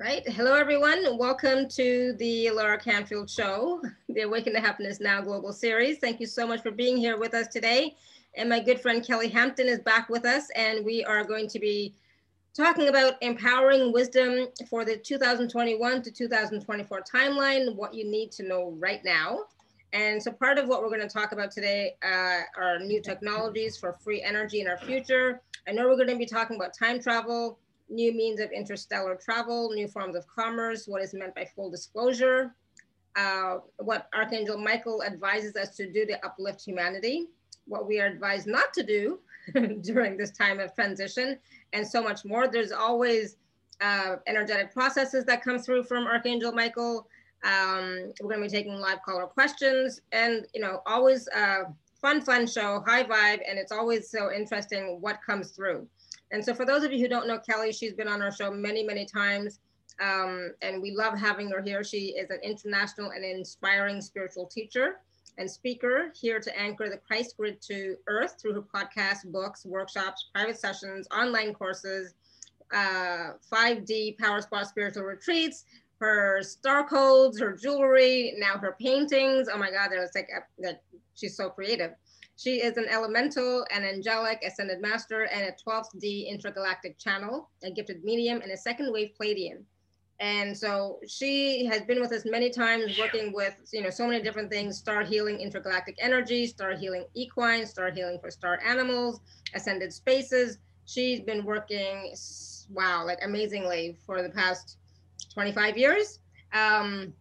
Right. Hello, everyone. Welcome to the Alara Canfield Show, the Awaken to Happiness Now Global Series. Thank you so much for being here with us today. And my good friend Kelly Hampton is back with us, and we are going to be talking about empowering wisdom for the 2021 to 2024 timeline, what you need to know right now. And so part of what we're going to talk about today uh, are new technologies for free energy in our future. I know we're going to be talking about time travel, new means of interstellar travel, new forms of commerce, what is meant by full disclosure, uh, what Archangel Michael advises us to do to uplift humanity, what we are advised not to do during this time of transition, and so much more. There's always uh, energetic processes that come through from Archangel Michael. Um, we're going to be taking live caller questions, and you know, always a fun, fun show, high vibe, and it's always so interesting what comes through. And so for those of you who don't know Kelly, she's been on our show many, many times. Um, and we love having her here. She is an international and inspiring spiritual teacher and speaker here to anchor the Christ grid to earth through her podcasts, books, workshops, private sessions, online courses, uh, 5D Power Spot spiritual retreats, her star codes, her jewelry, now her paintings. Oh my God, there's like a, that she's so creative. She is an elemental, an angelic, ascended master, and a 12th D intergalactic channel, a gifted medium, and a second wave Pleiadian. And so she has been with us many times working with, you know, so many different things, star healing intergalactic energy, star healing equine, star healing for star animals, ascended spaces. She's been working, wow, like amazingly for the past 25 years. Um,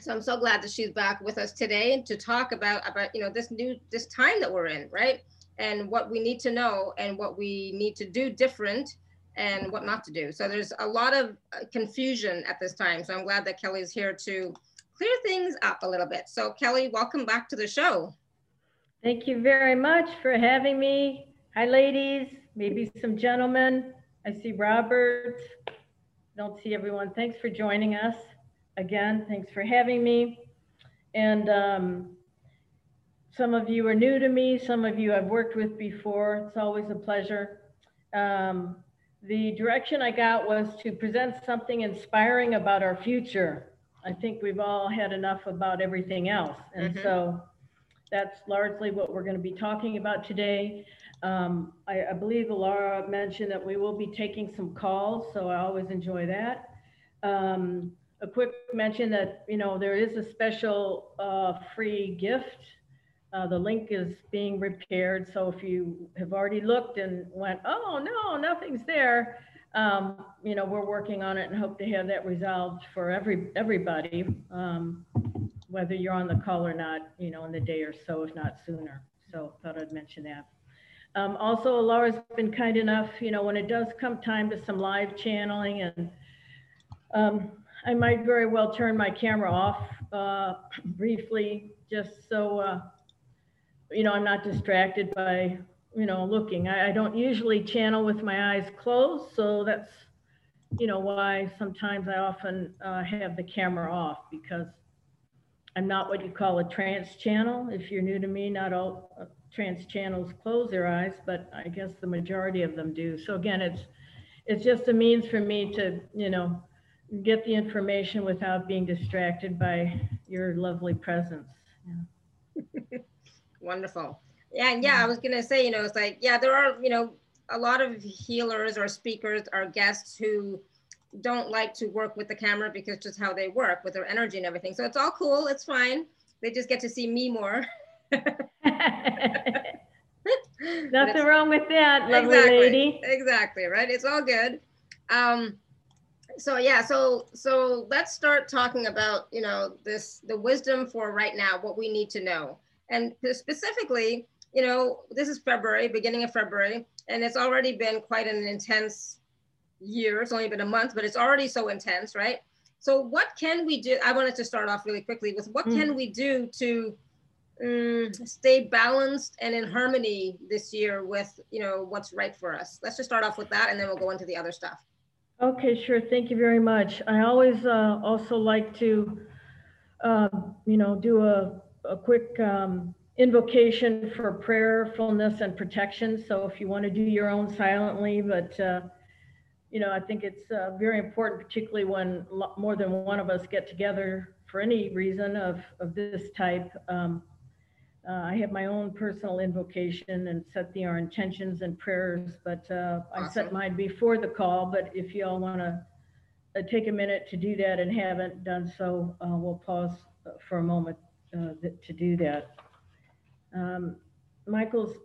so I'm so glad that she's back with us today to talk about about you know this new this time that we're in, right? And what we need to know and what we need to do different and what not to do. So there's a lot of uh, confusion at this time. So I'm glad that Kelly's here to clear things up a little bit. So Kelly, welcome back to the show. Thank you very much for having me. Hi, ladies, maybe some gentlemen. I see Robert. Don't see everyone. Thanks for joining us again, thanks for having me. And um, some of you are new to me, some of you I've worked with before. It's always a pleasure. Um, the direction I got was to present something inspiring about our future. I think we've all had enough about everything else. And mm-hmm. so that's largely what we're going to be talking about today. Um, I, I, believe Alara mentioned that we will be taking some calls, so I always enjoy that. Um, a quick mention that, you know, there is a special uh, free gift. Uh, the link is being repaired. So if you have already looked and went, oh, no, nothing's there, um, you know, we're working on it and hope to have that resolved for every everybody, um, whether you're on the call or not, you know, in the day or so, if not sooner. So thought I'd mention that. Um, also, Alara's been kind enough, you know, when it does come time to some live channeling and um, I might very well turn my camera off uh, briefly, just so, uh, you know, I'm not distracted by, you know, looking. I, I don't usually channel with my eyes closed, so that's, you know, why sometimes I often uh, have the camera off because I'm not what you call a trance channel. If you're new to me, not all uh, trance channels close their eyes, but I guess the majority of them do. So again, it's it's just a means for me to, you know, get the information without being distracted by your lovely presence. Yeah. Wonderful. Yeah, and yeah, I was gonna say, you know, it's like, yeah, there are, you know, a lot of healers or speakers or guests who don't like to work with the camera because just how they work with their energy and everything. So it's all cool, it's fine. They just get to see me more. Nothing wrong with that, lovely exactly, lady. Exactly, right? It's all good. Um, so yeah so so let's start talking about you know this the wisdom for right now what we need to know. And specifically you know this is february beginning of february and it's already been quite an intense year. It's only been a month but it's already so intense right? So what can we do? I wanted to start off really quickly with what mm. can we do to um, stay balanced and in harmony this year with you know what's right for us? Let's just start off with that and then we'll go into the other stuff Okay, sure. Thank you very much. I always uh, also like to, uh, you know, do a, a quick um, invocation for prayerfulness and protection. So if you want to do your own silently, but uh, you know, I think it's uh, very important, particularly when more than one of us get together for any reason of, of this type. Um, uh, I have my own personal invocation and set the our intentions and prayers, but uh, I set Awesome. mine before the call. But if you all want to uh, take a minute to do that and haven't done so, uh, we'll pause uh, for a moment uh, th- to do that. Um, Michael's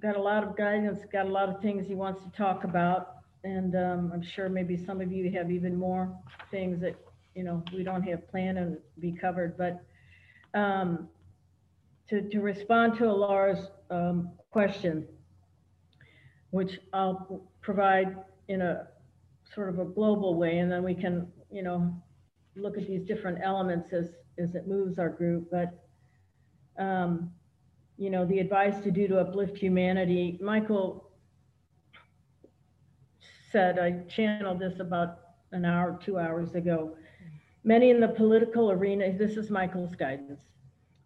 got a lot of guidance, got a lot of things he wants to talk about. And um, I'm sure maybe some of you have even more things that, you know, we don't have planned and be covered. But um, to, to respond to Alara's um, question, which I'll provide in a sort of a global way, and then we can, you know, look at these different elements as, as it moves our group. But, um, you know, the advice to do to uplift humanity, Michael said, I channeled this about an hour, two hours ago. Many in the political arena, this is Michael's guidance.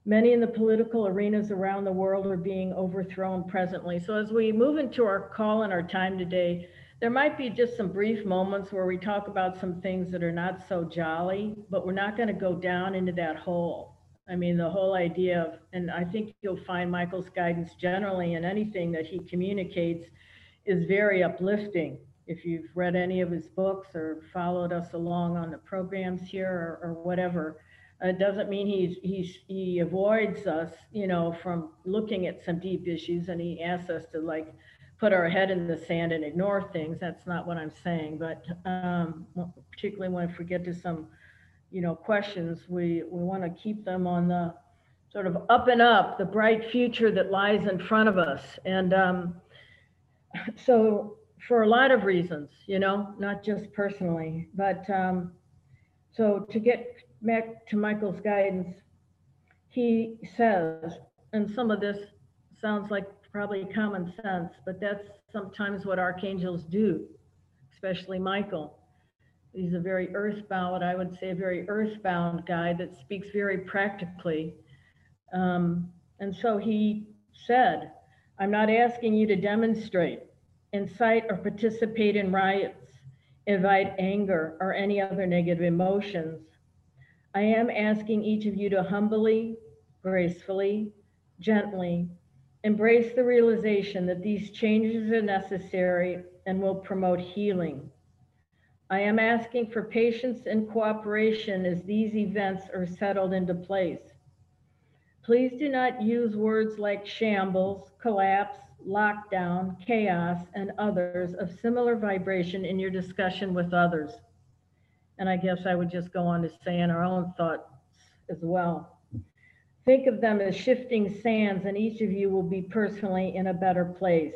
Many in the political arenas around the world are being overthrown presently. So as we move into our call and our time today, there might be just some brief moments where we talk about some things that are not so jolly, but we're not going to go down into that hole. I mean, the whole idea of, and I think you'll find Michael's guidance generally in anything that he communicates is very uplifting. If you've read any of his books or followed us along on the programs here or, or whatever, it doesn't mean he's, he's, he avoids us, you know, from looking at some deep issues and he asks us to like put our head in the sand and ignore things. That's not what I'm saying, but um, particularly when we get to some, you know, questions, we, we want to keep them on the sort of up and up, the bright future that lies in front of us. And um, so for a lot of reasons, you know, not just personally, but um, so to get back to Michael's guidance, he says, and some of this sounds like probably common sense, but that's sometimes what archangels do, especially Michael. He's a very earthbound, I would say a very earthbound guy that speaks very practically. Um, and so he said, I'm not asking you to demonstrate, incite, or participate in riots, invite anger, or any other negative emotions. I am asking each of you to humbly, gracefully, gently embrace the realization that these changes are necessary and will promote healing. I am asking for patience and cooperation as these events are settled into place. Please do not use words like shambles, collapse, lockdown, chaos, and others of similar vibration in your discussion with others. And I guess I would just go on to say in our own thoughts as well. Think of them as shifting sands, and each of you will be personally in a better place.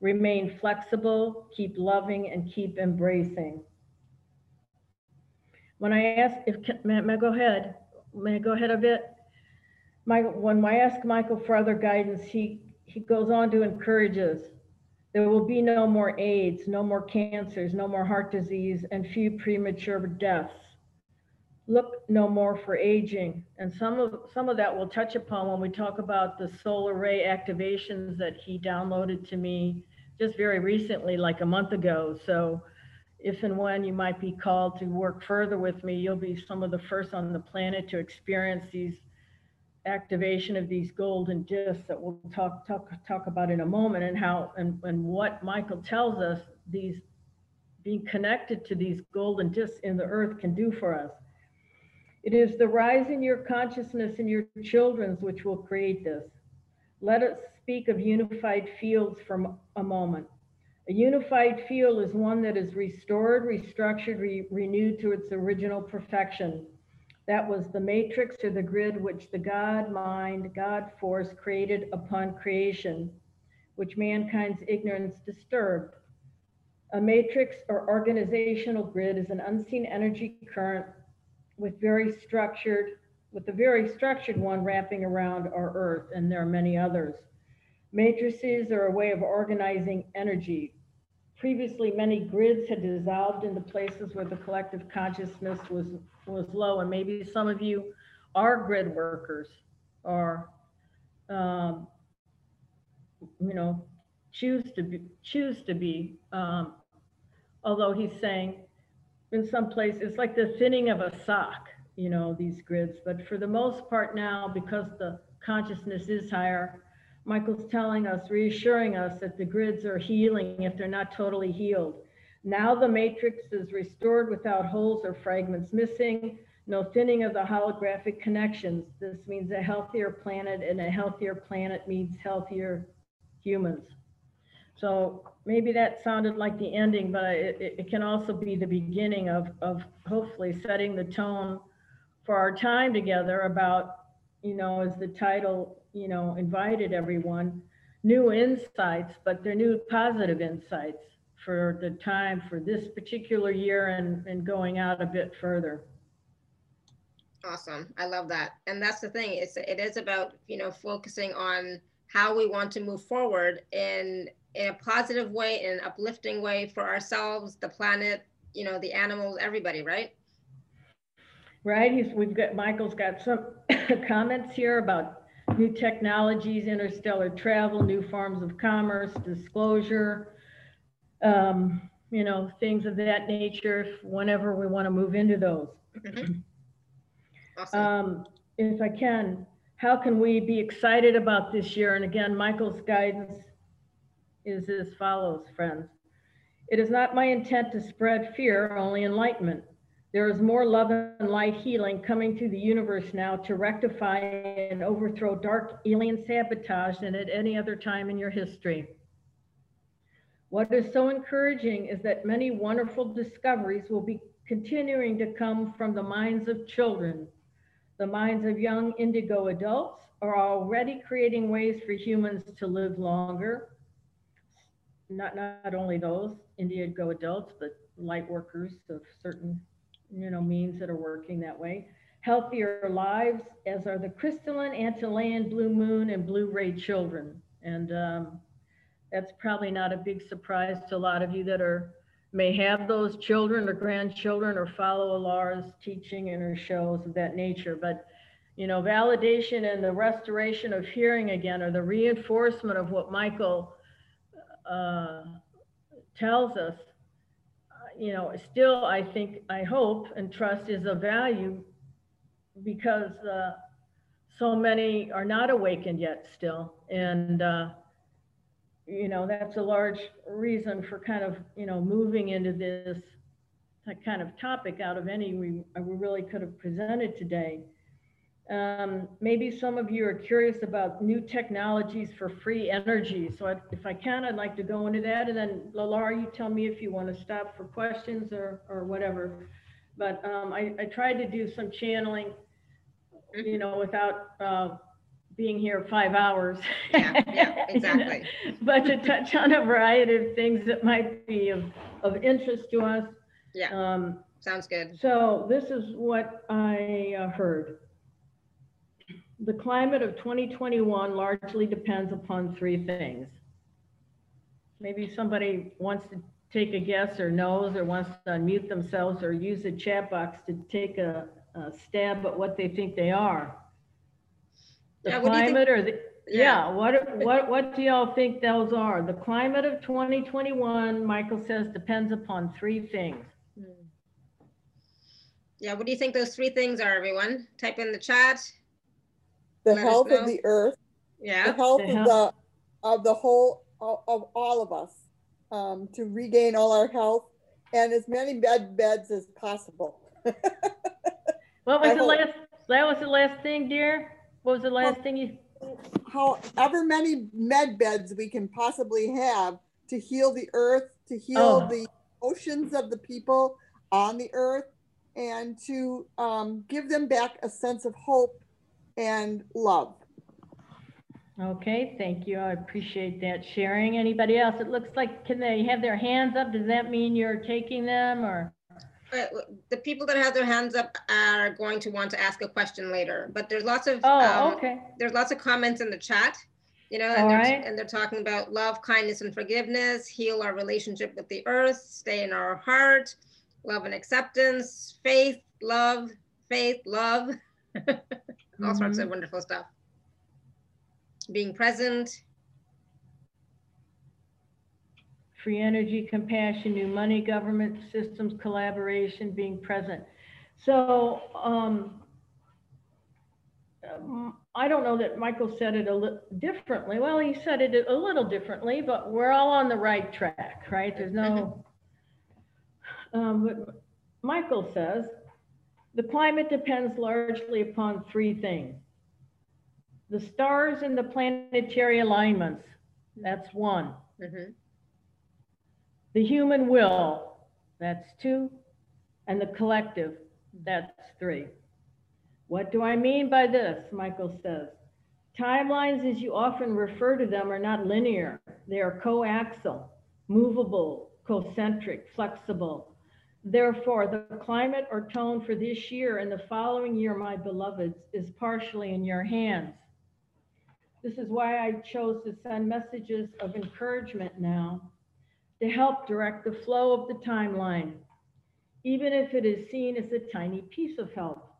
Remain flexible, keep loving, and keep embracing. When I ask, if may, may I go ahead? May I go ahead a bit? Michael, when I ask Michael for other guidance, he he goes on to encourage us. There will be no more AIDS, no more cancers, no more heart disease, and few premature deaths. Look no more for aging. And some of some of that we'll touch upon when we talk about the solar ray activations that he downloaded to me just very recently, like a month ago. So if and when you might be called to work further with me, you'll be some of the first on the planet to experience these activation of these golden discs that we'll talk talk talk about in a moment and how and, and what Michael tells us these being connected to these golden discs in the earth can do for us. It is the rise in your consciousness and your children's which will create this. Let us speak of unified fields for a moment. A unified field is one that is restored, restructured, re renewed to its original perfection. That was the matrix or the grid which the God mind, God force created upon creation, which mankind's ignorance disturbed. A matrix or organizational grid is an unseen energy current with very structured, with a very structured one wrapping around our earth, and there are many others. Matrices are a way of organizing energy. Previously, many grids had dissolved into places where the collective consciousness was was low, and maybe some of you are grid workers or, um, you know, choose to be choose to be um, although he's saying in some places it's like the thinning of a sock, you know, these grids. But for the most part now, because the consciousness is higher, Michael's telling us, reassuring us that the grids are healing if they're not totally healed. Now the matrix is restored without holes or fragments missing, no thinning of the holographic connections. This means a healthier planet, and a healthier planet means healthier humans. So maybe that sounded like the ending, but it, it, can also be the beginning of, of hopefully setting the tone for our time together about, you know, as the title, you know, invited everyone, new insights, but they're new positive insights for the time for this particular year and, and going out a bit further. Awesome. I love that. And that's the thing. It's it is about, you know, focusing on how we want to move forward in in a positive way, in an uplifting way for ourselves, the planet, you know, the animals, everybody, right? Right. He's we've got Michael's got some comments here about new technologies, interstellar travel, new forms of commerce, disclosure, um, you know, things of that nature whenever we want to move into those. Mhm. Awesome. Um, if I can, how can we be excited about this year? And again, Michael's guidance is as follows, friends. It is not my intent to spread fear, only enlightenment. There is more love and light healing coming to the universe now to rectify and overthrow dark alien sabotage than at any other time in your history. What is so encouraging is that many wonderful discoveries will be continuing to come from the minds of children. The minds of young indigo adults are already creating ways for humans to live longer. Not, not only those indigo adults, but light workers of certain, you know, means that are working that way. Healthier lives, as are the crystalline Antillean blue moon and blue ray children. And um, that's probably not a big surprise to a lot of you that are may have those children or grandchildren or follow Alara's teaching and her shows of that nature. But you know, validation and the restoration of hearing again, or the reinforcement of what Michael uh, tells us, you know, still I think, I hope and trust is of value because uh, so many are not awakened yet still. And uh, you know, that's a large reason for kind of, you know, moving into this kind of topic out of any we, we really could have presented today. Um, maybe some of you are curious about new technologies for free energy. So I, if I can, I'd like to go into that. And then Alara, you tell me if you want to stop for questions or, or whatever. But um, I, I tried to do some channeling, you know, without uh, being here five hours. Yeah, yeah, exactly. but to touch on a variety of things that might be of, of interest to us. Yeah, Um, sounds good. so this is what I uh, heard. The climate of 2021 largely depends upon three things. Maybe somebody wants to take a guess or knows or wants to unmute themselves or use the chat box to take a, a stab at what they think they are. The Yeah, what do you think- climate or the, Yeah. yeah, what, what, what do y'all think those are? The climate of 2021, Michael says, depends upon three things. Hmm. Yeah, what do you think those three things are, everyone? Type in the chat. The Let health know. of the earth, the health The of health- the, of the whole, of, of all of us, um, to regain all our health and as many bed beds as possible. What was I the hope- last, that was the last thing, dear? What was the last thing you, However many med beds we can possibly have to heal the earth, to heal Oh. the oceans of the people on the earth, and to um, give them back a sense of hope and love. okay, thank you. I appreciate that sharing. Anybody else? It looks like, can they have their hands up? Does that mean you're taking them or? Uh, the people that have their hands up are going to want to ask a question later, but there's lots of, Oh, um, okay. there's lots of comments in the chat, you know, and they're, right. and they're talking about love, kindness, and forgiveness, heal our relationship with the earth, stay in our heart, love and acceptance, faith, love, faith, love, all sorts Mm-hmm. of wonderful stuff. Being present, free energy, compassion, new money, government systems, collaboration, being present. So, um, um, I don't know that Michael said it a little differently. Well, he said it a little differently, but we're all on the right track, right? There's no, um, Michael says, the climate depends largely upon three things. The stars and the planetary alignments, that's one. Mhm. The human will, that's two. And the collective, that's three. What do I mean by this? Michael says. Timelines, as you often refer to them, are not linear. They are coaxial, movable, concentric, flexible. Therefore, the climate or tone for this year and the following year, my beloveds, is partially in your hands. This is why I chose to send messages of encouragement now to help direct the flow of the timeline, even if it is seen as a tiny piece of help.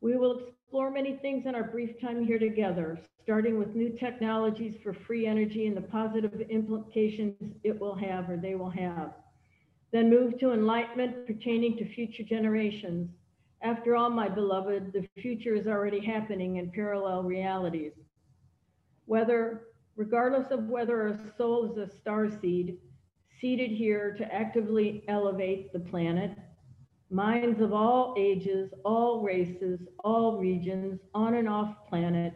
We will explore many things in our brief time here together, starting with new technologies for free energy and the positive implications it will have or they will have. Then move to enlightenment pertaining to future generations. After all, my beloved, the future is already happening in parallel realities. Whether, regardless of whether a soul is a star seed, seated here to actively elevate the planet, minds of all ages, all races, all regions, on and off planet,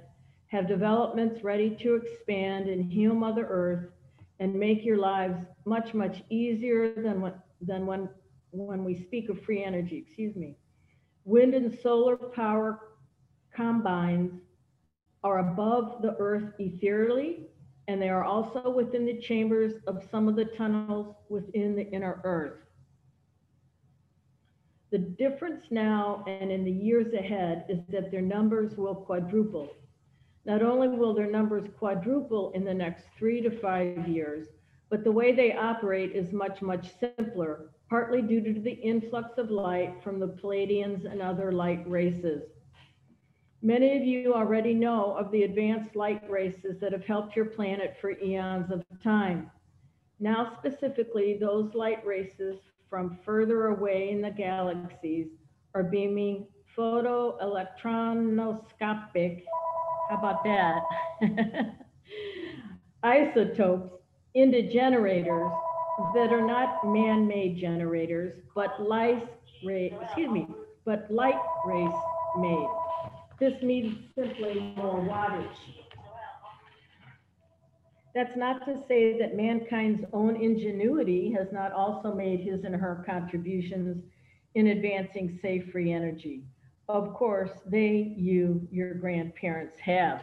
have developments ready to expand and heal Mother Earth and make your lives much, much easier than when, than when, when we speak of free energy, excuse me. Wind and solar power combines are above the earth ethereally, and they are also within the chambers of some of the tunnels within the inner earth. The difference now and in the years ahead is that their numbers will quadruple. Not only will their numbers quadruple in the next three to five years, but the way they operate is much, much simpler, partly due to the influx of light from the Pleiadians and other light races. Many of you already know of the advanced light races that have helped your planet for eons of time. Now, specifically, those light races from further away in the galaxies are beaming photoelectronoscopic, how about that? Isotopes into generators that are not man-made generators, but light ray, excuse me, but light race made. This means simply more wattage. That's not to say that mankind's own ingenuity has not also made his and her contributions in advancing safe free energy. Of course, they, you, your grandparents have.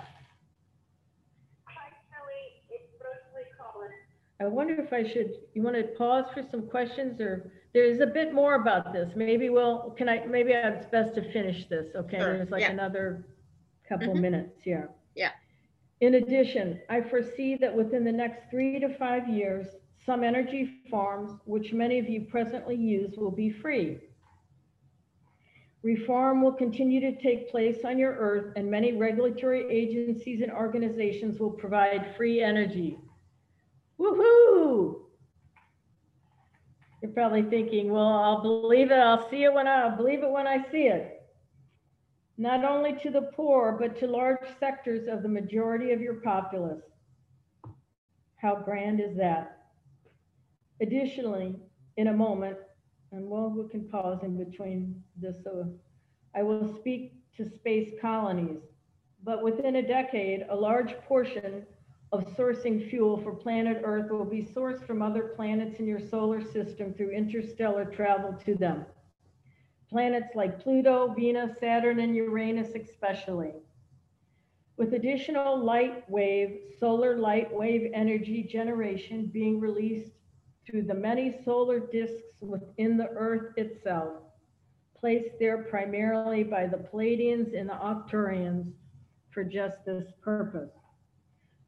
I wonder if I should, you want to pause for some questions or there's a bit more about this. Maybe we'll, can I, maybe it's best to finish this, okay? Sure, There's like yeah. another couple Mhm. minutes here. Yeah. In addition, I foresee that within the next three to five years, some energy farms, which many of you presently use, will be free. Reform will continue to take place on your earth and many regulatory agencies and organizations will provide free energy. Woohoo! You're probably thinking, well, I'll believe it, I'll see it when I, I'll believe it when I see it. Not only to the poor, but to large sectors of the majority of your populace. How grand is that? Additionally, in a moment, and well, we can pause in between this, so I will speak to space colonies. But within a decade, a large portion of sourcing fuel for planet Earth will be sourced from other planets in your solar system through interstellar travel to them. Planets like Pluto, Venus, Saturn, and Uranus, especially. With additional light wave, solar light wave energy generation being released through the many solar disks within the Earth itself, placed there primarily by the Pleiadians and the Arcturians for just this purpose.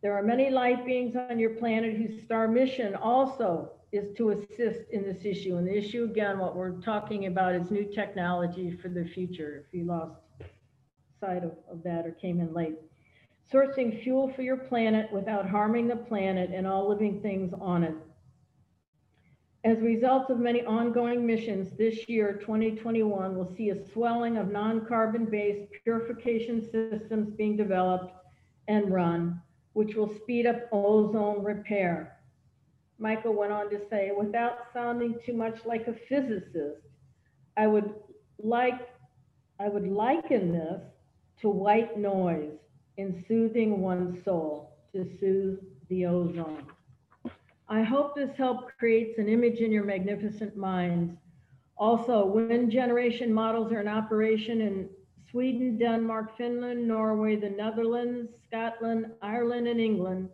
There are many light beings on your planet whose star mission also is to assist in this issue. And the issue, again, what we're talking about is new technology for the future, if you lost sight of, of that or came in late. Sourcing fuel for your planet without harming the planet and all living things on it. As a result of many ongoing missions, this year, 2021, will see a swelling of non-carbon-based purification systems being developed and run, which will speed up ozone repair. Michael went on to say, without sounding too much like a physicist, I would like, I would liken this to white noise in soothing one's soul to soothe the ozone. I hope this help creates an image in your magnificent minds. Also, wind generation models are in operation in Sweden, Denmark, Finland, Norway, the Netherlands, Scotland, Ireland, and England,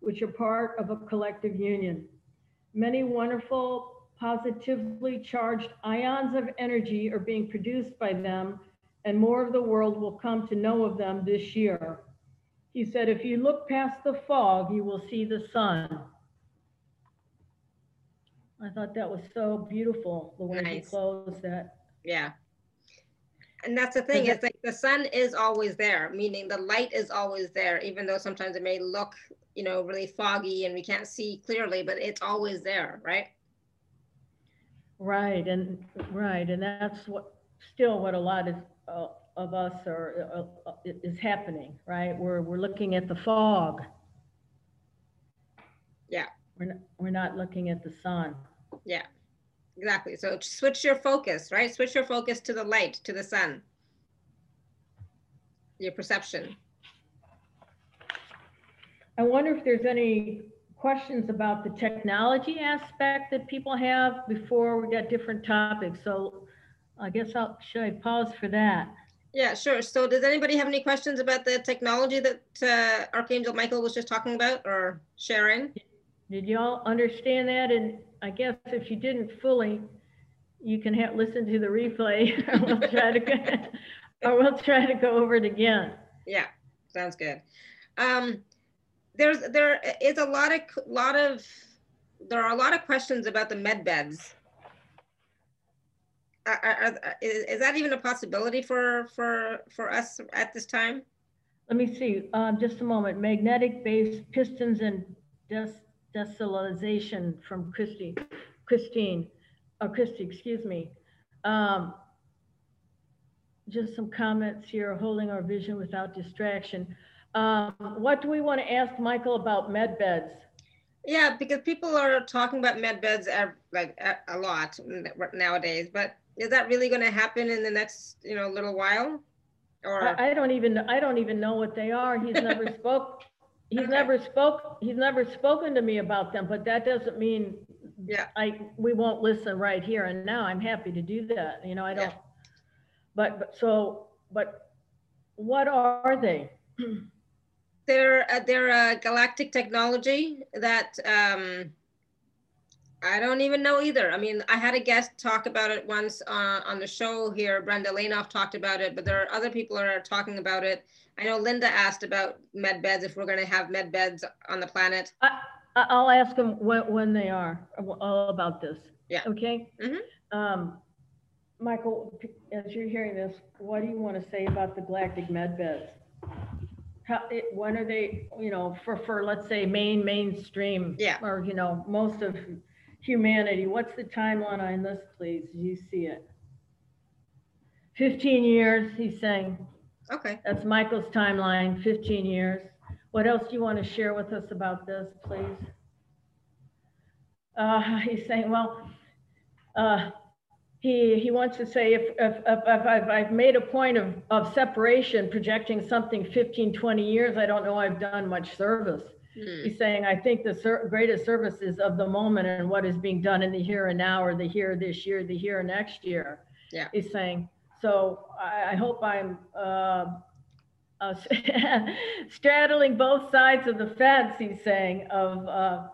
which are part of a collective union. Many wonderful, positively charged ions of energy are being produced by them, and more of the world will come to know of them this year. He said, if you look past the fog, you will see the sun. I thought that was so beautiful, the way he closed that. Yeah. And that's the thing, it's like the sun is always there, meaning the light is always there, even though sometimes it may look, you know, really foggy and we can't see clearly, but it's always there, right? Right, and, right, and that's what, still what a lot of, uh, of us are, uh, uh, is happening, right? We're, we're looking at the fog. Yeah. We're, not we're not looking at the sun. Yeah, exactly. So switch your focus, right? Switch your focus to the light, to the sun. Your perception. I wonder if there's any questions about the technology aspect that people have before we get different topics. So I guess I'll, should I pause for that? Yeah, sure. So does anybody have any questions about the technology that uh, Archangel Michael was just talking about or sharing? Did y'all understand that? And I guess if you didn't fully, you can have, listen to the replay. or we'll try to, go- or we'll try to go over it again. Yeah, sounds good. Um, there's there is a lot of lot of there are a lot of questions about the med beds. Are, are, are- is, is that even a possibility for for for us at this time? Let me see, um, just a moment. Magnetic based pistons and des- desalinization from Christy, Christine, or Christy, excuse me. Um, just some comments here, holding our vision without distraction. Um, what do we want to ask Michael about med beds? Yeah, because people are talking about med beds like a, a lot nowadays. But is that really going to happen in the next you know little while? Or I, I don't even, I don't even know what they are. He's never spoke, he's never spoke, he's never spoken to me about them, but that doesn't mean Yeah. I, we won't listen right here and now. I'm happy to do that, you know, I don't. But, but so, but what are they? they're uh, they're a galactic technology that um I don't even know either. I mean, I had a guest talk about it once uh, on the show here. Brenda Lanoff talked about it, but there are other people that are talking about it. I know Linda asked about med beds if we're going to have med beds on the planet. I, I'll ask them when, when they are, all about this. Yeah. Okay? Mhm. Um, Michael, as you're hearing this, what do you want to say about the galactic med beds? How, it, when are they, you know, for, for, let's say, main, mainstream? Yeah. Or, you know, most of humanity, what's the timeline on this, please? You see it? 15 years, he's saying. Okay. That's Michael's timeline, 15 years. What else do you want to share with us about this, please? Uh, he's saying, well, uh, he, he wants to say if, if, if, if I've, I've made a point of, of separation, projecting something 15, 20 years, I don't know I've done much service. Hmm. He's saying, I think the ser- greatest service is of the moment and what is being done in the here and now, or the here this year, the here next year. Yeah. He's saying, so I, I hope I'm, uh, uh, straddling both sides of the fence, he's saying, of, uh,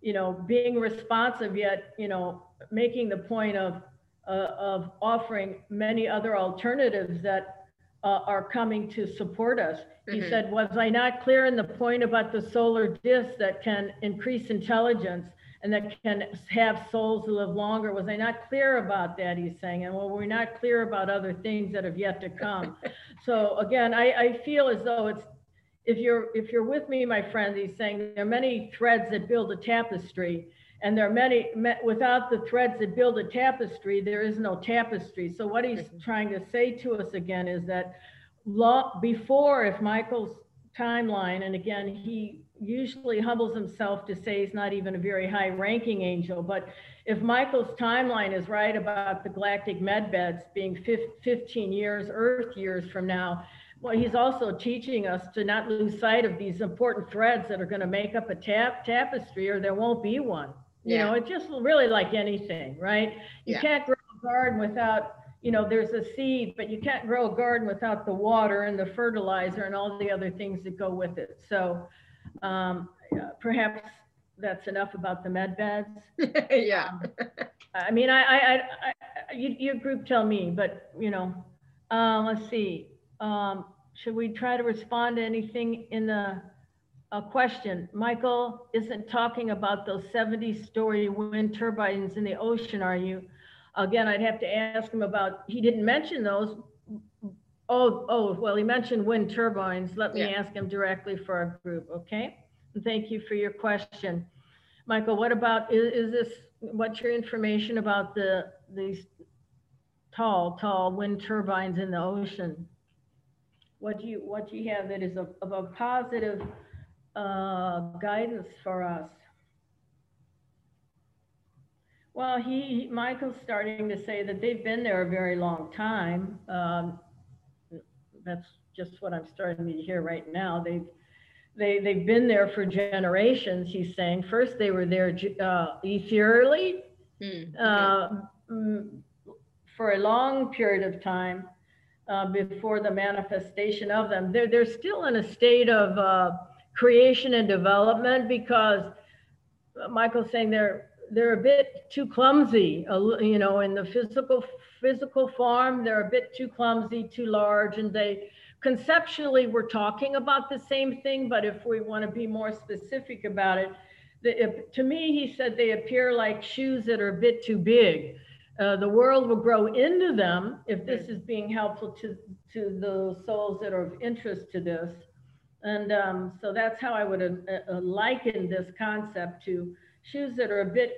you know, being responsive yet, you know, making the point of, uh, of offering many other alternatives that uh, are coming to support us. He Mhm. said, was I not clear in the point about the solar disk that can increase intelligence and that can have souls who live longer? Was I not clear about that? He's saying, and well, we're not clear about other things that have yet to come. so again, I, I feel as though it's, if you're, if you're with me, my friend, he's saying there are many threads that build a tapestry. And there are many, without the threads that build a tapestry, there is no tapestry. So what he's trying to say to us again is that law, before, if Michael's timeline, and again, he usually humbles himself to say he's not even a very high ranking angel, but if Michael's timeline is right about the galactic medbeds being 15 years, Earth years from now, well, he's also teaching us to not lose sight of these important threads that are going to make up a tap tapestry, or there won't be one. You know, it's just really like anything, right? You Yeah. can't grow a garden without, you know, there's a seed, but you can't grow a garden without the water and the fertilizer and all the other things that go with it. So um, perhaps that's enough about the med beds. Yeah. I mean, I, I, I, I you, your group tell me, but you know, um, let's see. Um, should we try to respond to anything in the, a question? Michael isn't talking about those 70 story wind turbines in the ocean, are you? Again, I'd have to ask him about, he didn't mention those. Oh, oh, well, he mentioned wind turbines. Let me Yeah. ask him directly for our group, okay? And thank you for your question. Michael, what about, is, is this, what's your information about the, these tall, tall wind turbines in the ocean? What do you, what do you have that is of, of a positive, uh, guidance for us? Well, he, Michael's starting to say that they've been there a very long time. Um, that's just what I'm starting to hear right now. They've, they, they've been there for generations, he's saying. First, they were there uh, ethereally, Hmm, uh, mm, for a long period of time uh, before the manifestation of them. They're, they're still in a state of uh, creation and development because uh, Michael's saying they're they're a bit too clumsy, you know, in the physical physical form. They're a bit too clumsy, too large, and they conceptually we're talking about the same thing. But if we want to be more specific about it, the, if- to me, he said they appear like shoes that are a bit too big. Uh, the world will grow into them if this is being helpful to to the souls that are of interest to this. And um, so that's how I would uh, uh, liken this concept to shoes that are a bit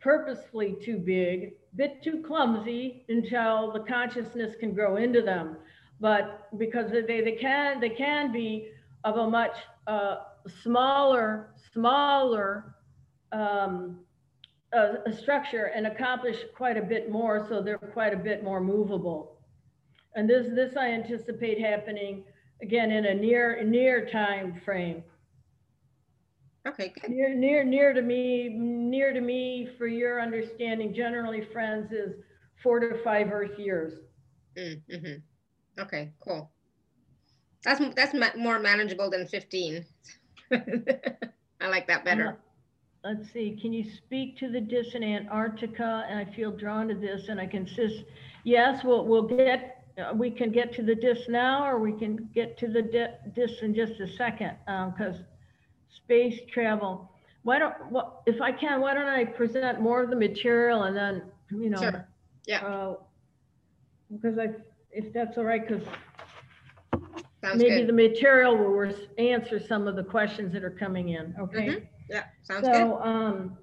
purposefully too big, bit too clumsy until the consciousness can grow into them. But because they, they can they can be of a much uh, smaller smaller um, a structure and accomplish quite a bit more, so they're quite a bit more movable. And this this I anticipate happening again in a near near time frame. Okay, good. Near, near, near to me, near to me, for your understanding, generally, friends, is four to five Earth years. Mm, mhm. Okay, cool. That's, that's ma- more manageable than 15. I like that better. Uh, Let's see, can you speak to the dis in Antarctica? And I feel drawn to this and I can sis, yes, we'll, we'll get, uh, we can get to the dis now or we can get to the di- dis in just a second. Um, cause space travel, why don't, what, if I can, why don't I present more of the material and then, you know. Sure. Yeah. uh, Because I, if that's all right, cause Sounds maybe the good. material will res- answer some of the questions that are coming in, okay? Mhm. Yeah, sounds good. So, um,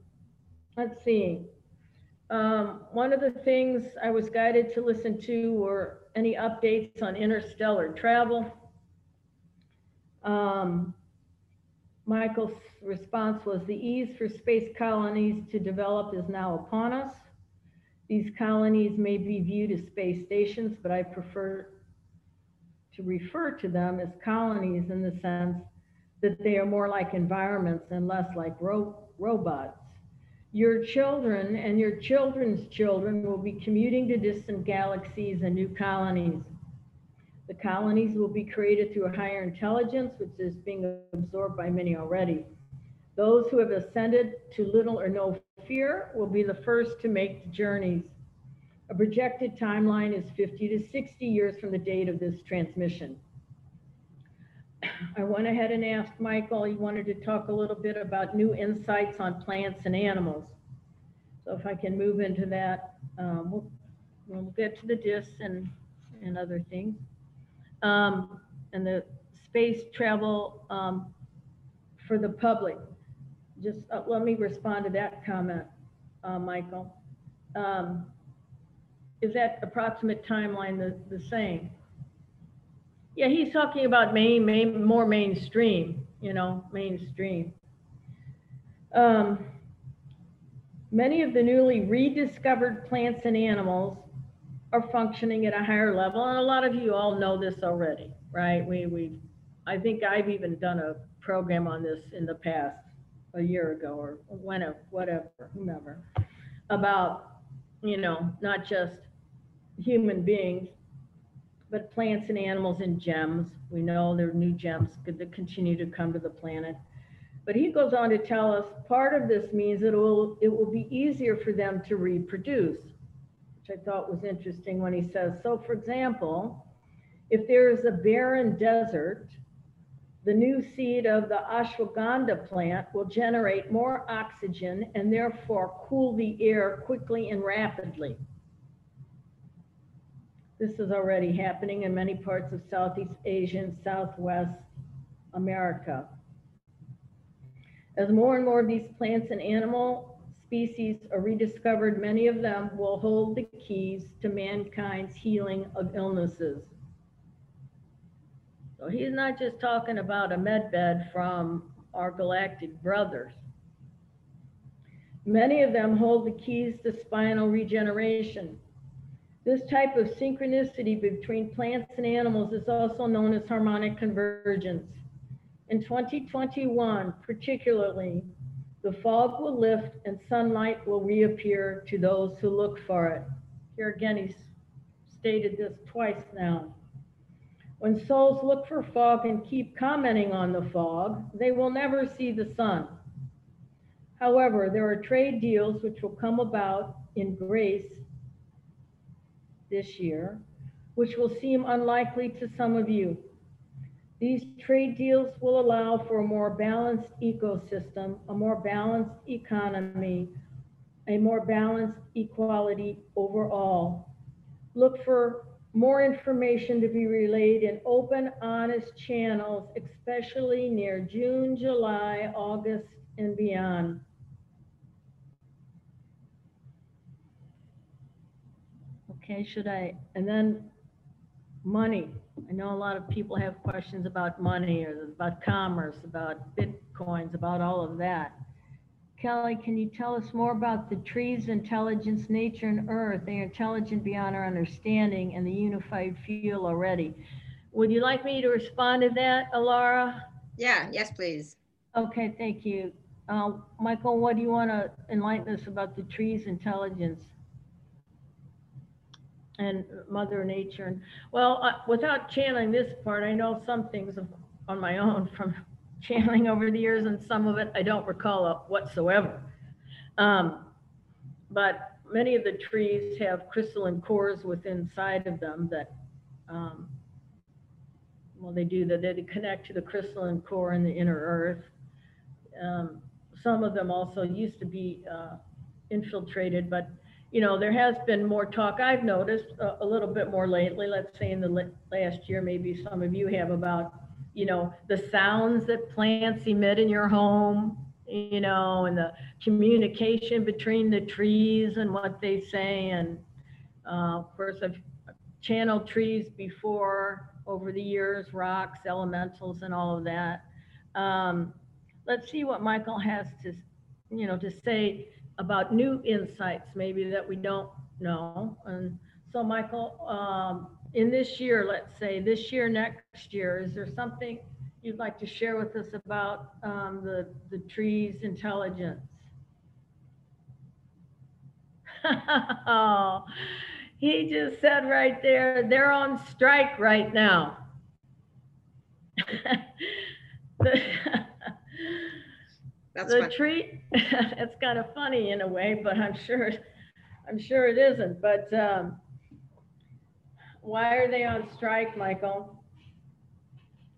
let's see. Um, one of the things I was guided to listen to were any updates on interstellar travel. Um, Michael's response was the ease for space colonies to develop is now upon us. These colonies may be viewed as space stations, but I prefer to refer to them as colonies in the sense that they are more like environments and less like ro- robots. Your children and your children's children will be commuting to distant galaxies and new colonies. The colonies will be created through a higher intelligence, which is being absorbed by many already. Those who have ascended to little or no fear will be the first to make the journeys. A projected timeline is 50 to 60 years from the date of this transmission. I went ahead and asked Michael, he wanted to talk a little bit about new insights on plants and animals. So if I can move into that, um, we'll, we'll get to the dis and, and other things. Um, and the space travel, um, for the public. just uh, let me respond to that comment, uh, Michael. Um, Is that approximate timeline the, the same? Yeah, he's talking about main, main, more mainstream, you know, mainstream. Um, Many of the newly rediscovered plants and animals are functioning at a higher level, and a lot of you all know this already, right? We, we, I think I've even done a program on this in the past, a year ago or whenever, whatever, whomever, about, you know, not just human beings, but plants and animals and gems. We know there are new gems that continue to come to the planet. But he goes on to tell us part of this means that it will, it will be easier for them to reproduce, which I thought was interesting when he says, so for example, if there is a barren desert, the new seed of the ashwagandha plant will generate more oxygen and therefore cool the air quickly and rapidly. This is already happening in many parts of Southeast Asia and Southwest America. As more and more of these plants and animal species are rediscovered, many of them will hold the keys to mankind's healing of illnesses. So he's not just talking about a med bed from our galactic brothers. Many of them hold the keys to spinal regeneration. This type of synchronicity between plants and animals is also known as harmonic convergence. In 2021, particularly, the fog will lift and sunlight will reappear to those who look for it. Here again, he's stated this twice now. When souls look for fog and keep commenting on the fog, they will never see the sun. However, there are trade deals which will come about in grace this year, which will seem unlikely to some of you. These trade deals will allow for a more balanced ecosystem, a more balanced economy, a more balanced equality overall. Look for more information to be relayed in open, honest channels, especially near June, July, August, and beyond. Okay, should I, and then money. I know a lot of people have questions about money or about commerce, about bitcoins, about all of that. Kelly, can you tell us more about the trees, intelligence, nature, and earth? They are intelligent beyond our understanding and the unified feel already. Would you like me to respond to that, Alara? Yeah, yes, please. Okay, thank you. Uh, Michael, what do you want to enlighten us about the trees, intelligence? And Mother Nature. And well, uh, without channeling this part, I know some things on my own from channeling over the years, and some of it I don't recall whatsoever. Um, but many of the trees have crystalline cores within inside of them that, um, well, they do that. They connect to the crystalline core in the inner earth. Um, some of them also used to be uh, infiltrated, but you know, there has been more talk, I've noticed a, a little bit more lately, let's say in the last year, maybe some of you have about, you know, the sounds that plants emit in your home, you know, and the communication between the trees and what they say. And uh, of course, I've channeled trees before over the years, rocks, elementals, and all of that. Um, let's see what Michael has to, you know, to say about new insights maybe that we don't know. And so Michael, um, in this year, let's say this year, next year, is there something you'd like to share with us about um, the, the trees intelligence? oh, he just said right there, they're on strike right now. That's the tree, it's kind of funny in a way, but I'm sure, I'm sure it isn't. But um, why are they on strike, Michael?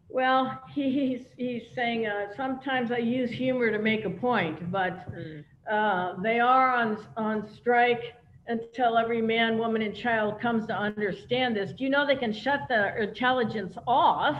Well, he's he's saying uh, sometimes I use humor to make a point, but Mm. uh, they are on on strike until every man, woman, and child comes to understand this. Do you know they can shut the intelligence off?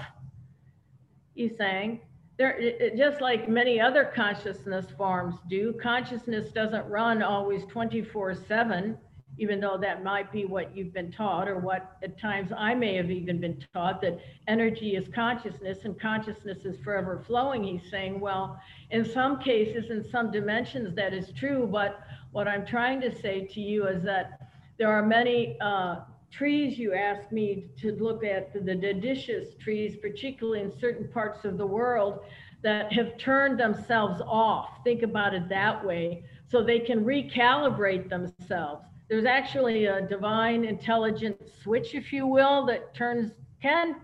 He's saying there, it, just like many other consciousness forms do, consciousness doesn't run always 24 7, even though that might be what you've been taught, or what at times I may have even been taught that energy is consciousness and consciousness is forever flowing. He's saying, well, in some cases, in some dimensions, that is true. But what I'm trying to say to you is that there are many uh, trees you asked me to look at, the, the trees, particularly in certain parts of the world, that have turned themselves off. Think about it that way, so they can recalibrate themselves. There's actually a divine intelligent switch, if you will, that turns can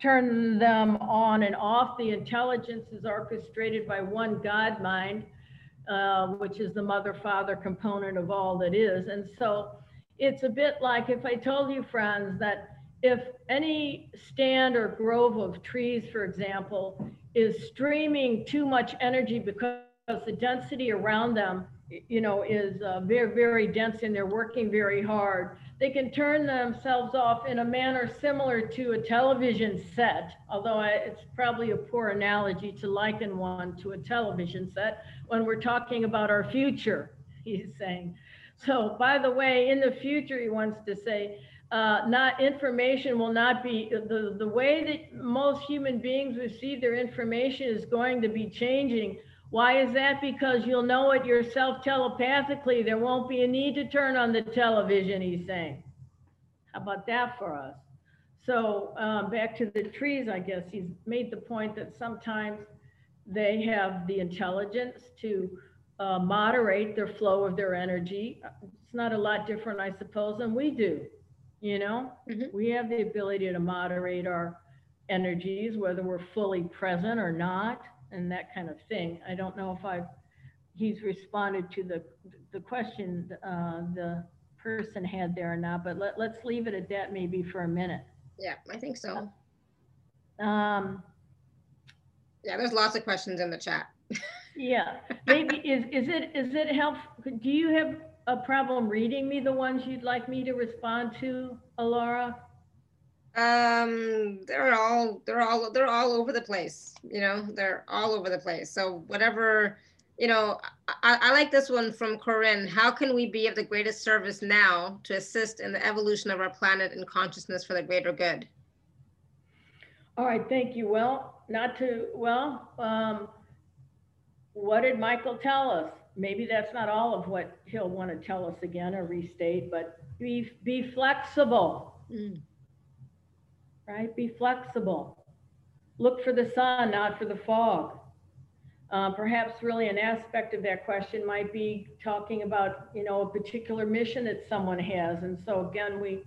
turn them on and off. The intelligence is orchestrated by one God mind, uh, which is the mother father component of all that is. And so it's a bit like if I told you, friends, that if any stand or grove of trees, for example, is streaming too much energy because the density around them, you know, is uh, very, very dense and they're working very hard, they can turn themselves off in a manner similar to a television set, although it's probably a poor analogy to liken one to a television set when we're talking about our future, he's saying. So, by the way, in the future, he wants to say, uh, not information will not be the, the way that most human beings receive their information is going to be changing. Why is that? Because you'll know it yourself telepathically. There won't be a need to turn on the television, he's saying. How about that for us? So, um, back to the trees, I guess he's made the point that sometimes they have the intelligence to uh, moderate their flow of their energy. It's not a lot different, I suppose, than we do. You know, Mhm. we have the ability to moderate our energies, whether we're fully present or not, and that kind of thing. I don't know if I've, he's responded to the, the question uh, the person had there or not, but let, let's leave it at that maybe for a minute. Yeah, I think so. Um, Yeah, there's lots of questions in the chat. Yeah, maybe, is, is it, is it help, do you have a problem reading me the ones you'd like me to respond to, Alara? Um, they're all they're all they're all over the place. You know, they're all over the place. So whatever, you know, I, I like this one from Corinne. How can we be of the greatest service now to assist in the evolution of our planet and consciousness for the greater good? All right, thank you. Well, not to, well, um, what did Michael tell us? Maybe that's not all of what he'll want to tell us again or restate, but be, be flexible, Mm. right? Be flexible. Look for the sun, not for the fog. Uh, perhaps really an aspect of that question might be talking about, you know, a particular mission that someone has. And so again, we,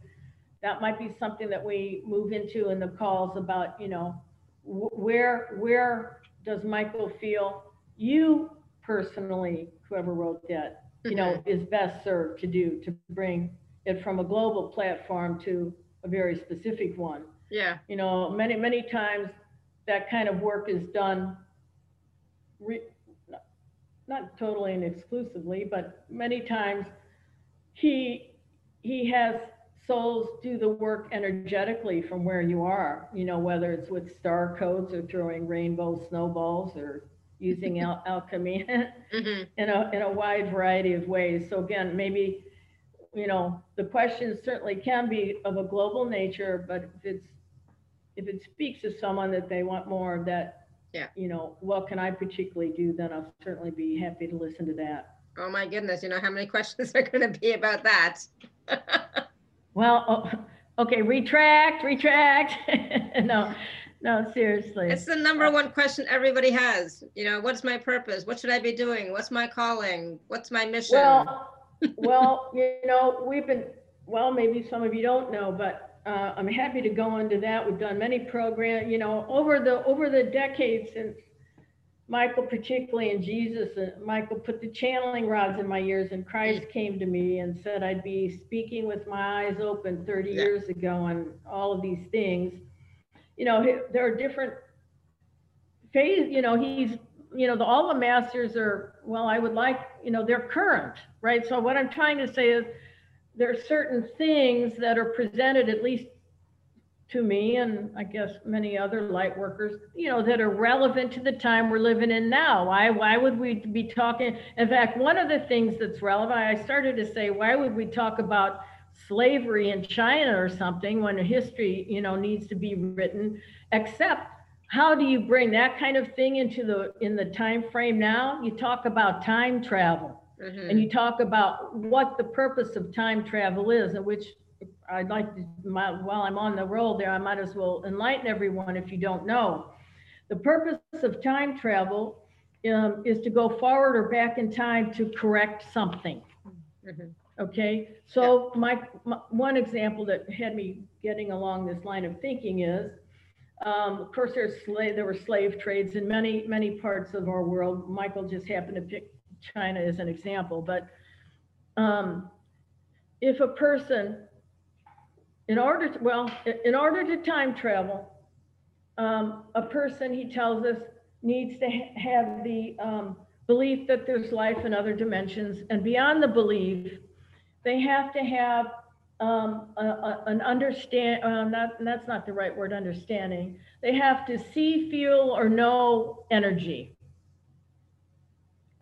that might be something that we move into in the calls about, you know, wh- where, where does Michael feel you personally, whoever wrote that, you know, mm-hmm. is best served to do, to bring it from a global platform to a very specific one. Yeah. You know, many, many times that kind of work is done re, not- not totally and exclusively, but many times he, he has souls do the work energetically from where you are, you know, whether it's with star codes or throwing rainbow snowballs or using al- alchemy hmm in a, in a wide variety of ways. So again, maybe, you know, the questions certainly can be of a global nature, but if it's, if it speaks to someone that they want more of that, Yeah. you know, what can I particularly do, then I'll certainly be happy to listen to that. Oh my goodness, you know how many questions are going to be about that? Well, oh, okay, retract, retract. No, no, seriously. It's the number one question everybody has. You know, what's my purpose? What should I be doing? What's my calling? What's my mission? Well, well, you know, we've been, well, maybe some of you don't know, but uh, I'm happy to go into that. We've done many programs, you know, over the, over the decades since Michael particularly and Jesus, uh, Michael put the channeling rods in my ears and Christ came to me and said I'd be speaking with my eyes open 30 Yeah. years ago on all of these things. You know, there are different phase, you know, he's, you know, the, all the masters are, well, I would like, you know, they're current, right? So what I'm trying to say is there are certain things that are presented, at least to me and I guess many other light workers, you know, that are relevant to the time we're living in now. Why why would we be talking? In fact, one of the things that's relevant, I started to say, why would we talk about slavery in China or something when a history, you know, needs to be written, except how do you bring that kind of thing into the in the time frame now? You talk about time travel Mhm. and you talk about what the purpose of time travel is, and which I'd like to, my, while I'm on the roll there, I might as well enlighten everyone if you don't know. The purpose of time travel um, is to go forward or back in time to correct something. Mhm. Okay, so my, my one example that had me getting along this line of thinking is, um, of course, there's slave, there were slave trades in many, many parts of our world. Michael just happened to pick China as an example, but um, if a person, in order to, well, in order to time travel, um, a person, he tells us, needs to ha- have the um, belief that there's life in other dimensions, and beyond the belief, they have to have um, a, a- an understand, not, that's not the right word, understanding. They have to see, feel, or know energy.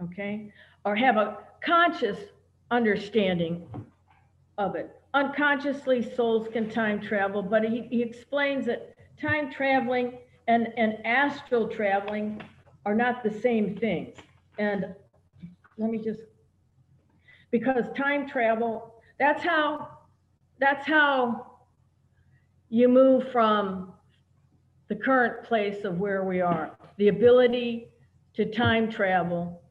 Okay? Or have a conscious understanding of it. Unconsciously, souls can time travel, but he, he explains that time traveling and, and astral traveling are not the same things. And let me just, because time travel, that's how, that's how you move from the current place of where we are. The ability to time travel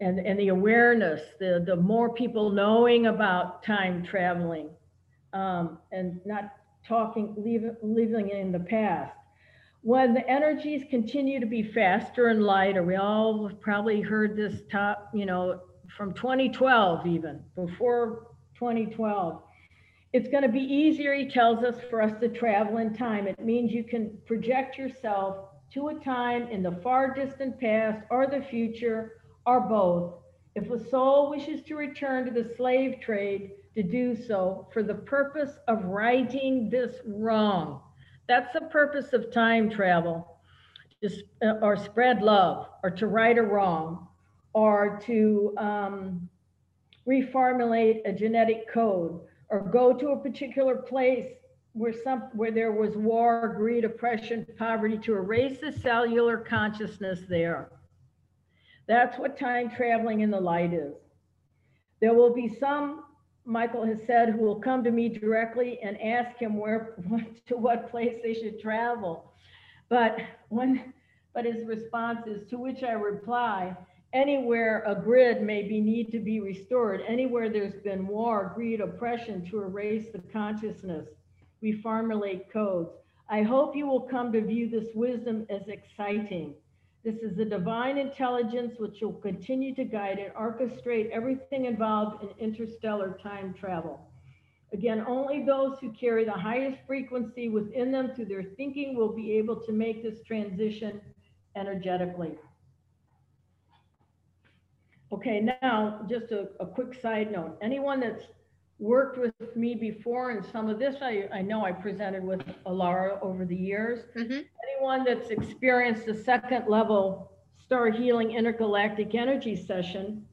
and, and the awareness, the, the more people knowing about time traveling um, and not talking, leaving, living in the past. When the energies continue to be faster and lighter, we all probably heard this top, you know, from 2012 even, before 2012. It's going to be easier, he tells us, for us to travel in time. It means you can project yourself to a time in the far distant past or the future or both. If a soul wishes to return to the slave trade, to do so for the purpose of righting this wrong. That's the purpose of time travel, uh, or spread love, or to right a wrong, or to um, reformulate a genetic code, or go to a particular place where some where there was war, greed, oppression, poverty, to erase the cellular consciousness there. That's what time traveling in the light is. There will be some, Michael has said, who will come to me directly and ask him where, to what place they should travel. But when, but his response is to which I reply, anywhere a grid may be need to be restored, anywhere there's been war, greed, oppression to erase the consciousness, we formulate codes. I hope you will come to view this wisdom as exciting. This is the divine intelligence which will continue to guide and orchestrate everything involved in interstellar time travel. Again, only those who carry the highest frequency within them through their thinking will be able to make this transition energetically. Okay, now just a, a quick side note. Anyone that's worked with me before and some of this I, I know I presented with Alara over the years Mhm. anyone that's experienced a second level star healing intergalactic energy session,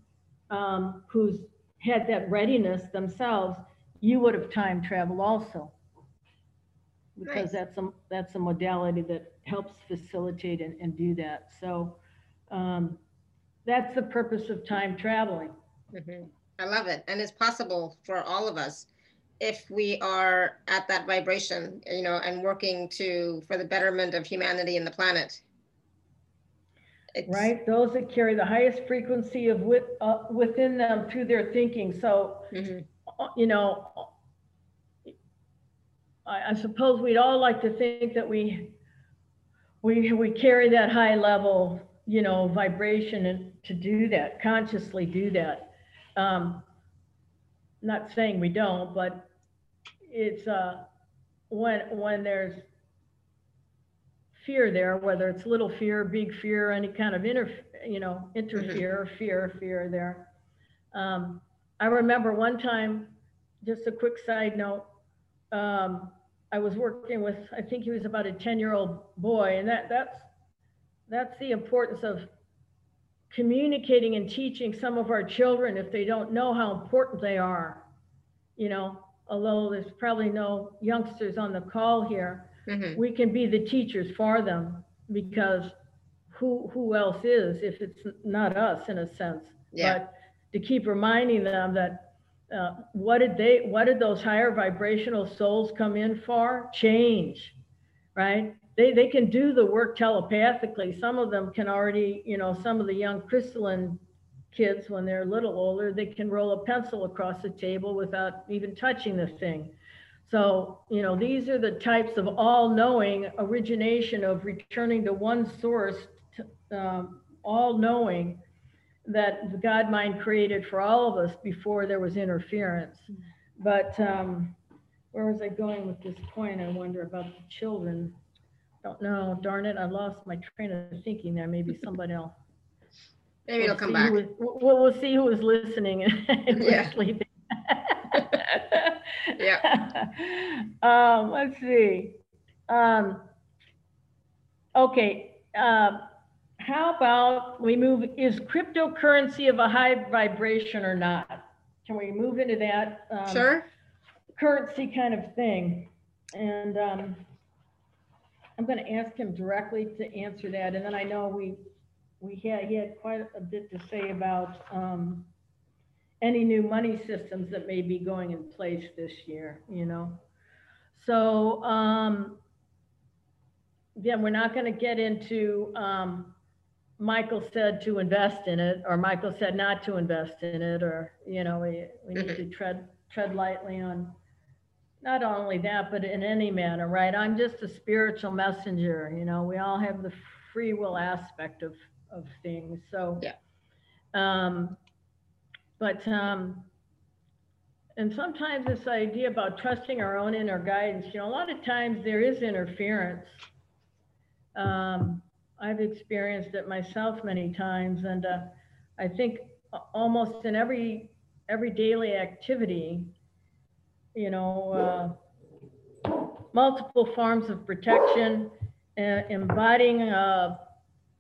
um, who's had that readiness themselves, you would have time travel also. Nice. Because that's a, that's a modality that helps facilitate and, and do that. So, um, that's the purpose of time traveling. Mhm. I love it. And it's possible for all of us if we are at that vibration, you know, and working to for the betterment of humanity and the planet. It's, Right? Those that carry the highest frequency of wit, uh, within them through their thinking. So, Mhm. uh, you know, I, I suppose we'd all like to think that we, we, we carry that high level, you know, vibration and to do that, consciously do that. Um, not saying we don't, but it's, uh, when, when there's fear there, whether it's little fear, big fear, any kind of inter, you know, interfere, fear, fear there. Um, I remember one time, just a quick side note, um, I was working with, I think he was about a 10-year-old boy, and that, that's, that's the importance of communicating and teaching some of our children if they don't know how important they are. You know, although there's probably no youngsters on the call here, Mhm. we can be the teachers for them because who, who else is if it's not us in a sense? Yeah. But to keep reminding them that, uh, what did they, what did those higher vibrational souls come in for? Change, right? They, they can do the work telepathically. Some of them can already, you know, some of the young crystalline kids, when they're a little older, they can roll a pencil across the table without even touching the thing. So, you know, these are the types of all-knowing origination of returning to one source, um, all-knowing that the God mind created for all of us before there was interference. But um, where was I going with this point? I wonder about the children. Don't know. Darn it, I lost my train of thinking there. Maybe somebody else. Maybe it'll We'll come back. We'll, we'll see who is listening and Yeah. sleeping. Yeah. Um, let's see. Um, okay, um, how about we move, is cryptocurrency of a high vibration or not? Can we move into that? um, Sure? currency kind of thing. And um, I'm going to ask him directly to answer that. And then I know we, we had, he had quite a bit to say about um, any new money systems that may be going in place this year, you know? So, um, yeah, we're not going to get into, um, Michael said to invest in it, or Michael said not to invest in it, or, you know, we, we need to tread, tread lightly on not only that, but in any manner, right? I'm just a spiritual messenger, you know, we all have the free will aspect of, of things, so. Yeah. Um, but, um, and sometimes this idea about trusting our own inner guidance, you know, a lot of times there is interference. Um, I've experienced it myself many times, and, uh, I think almost in every, every daily activity, you know, uh, multiple forms of protection, uh, embodying, uh,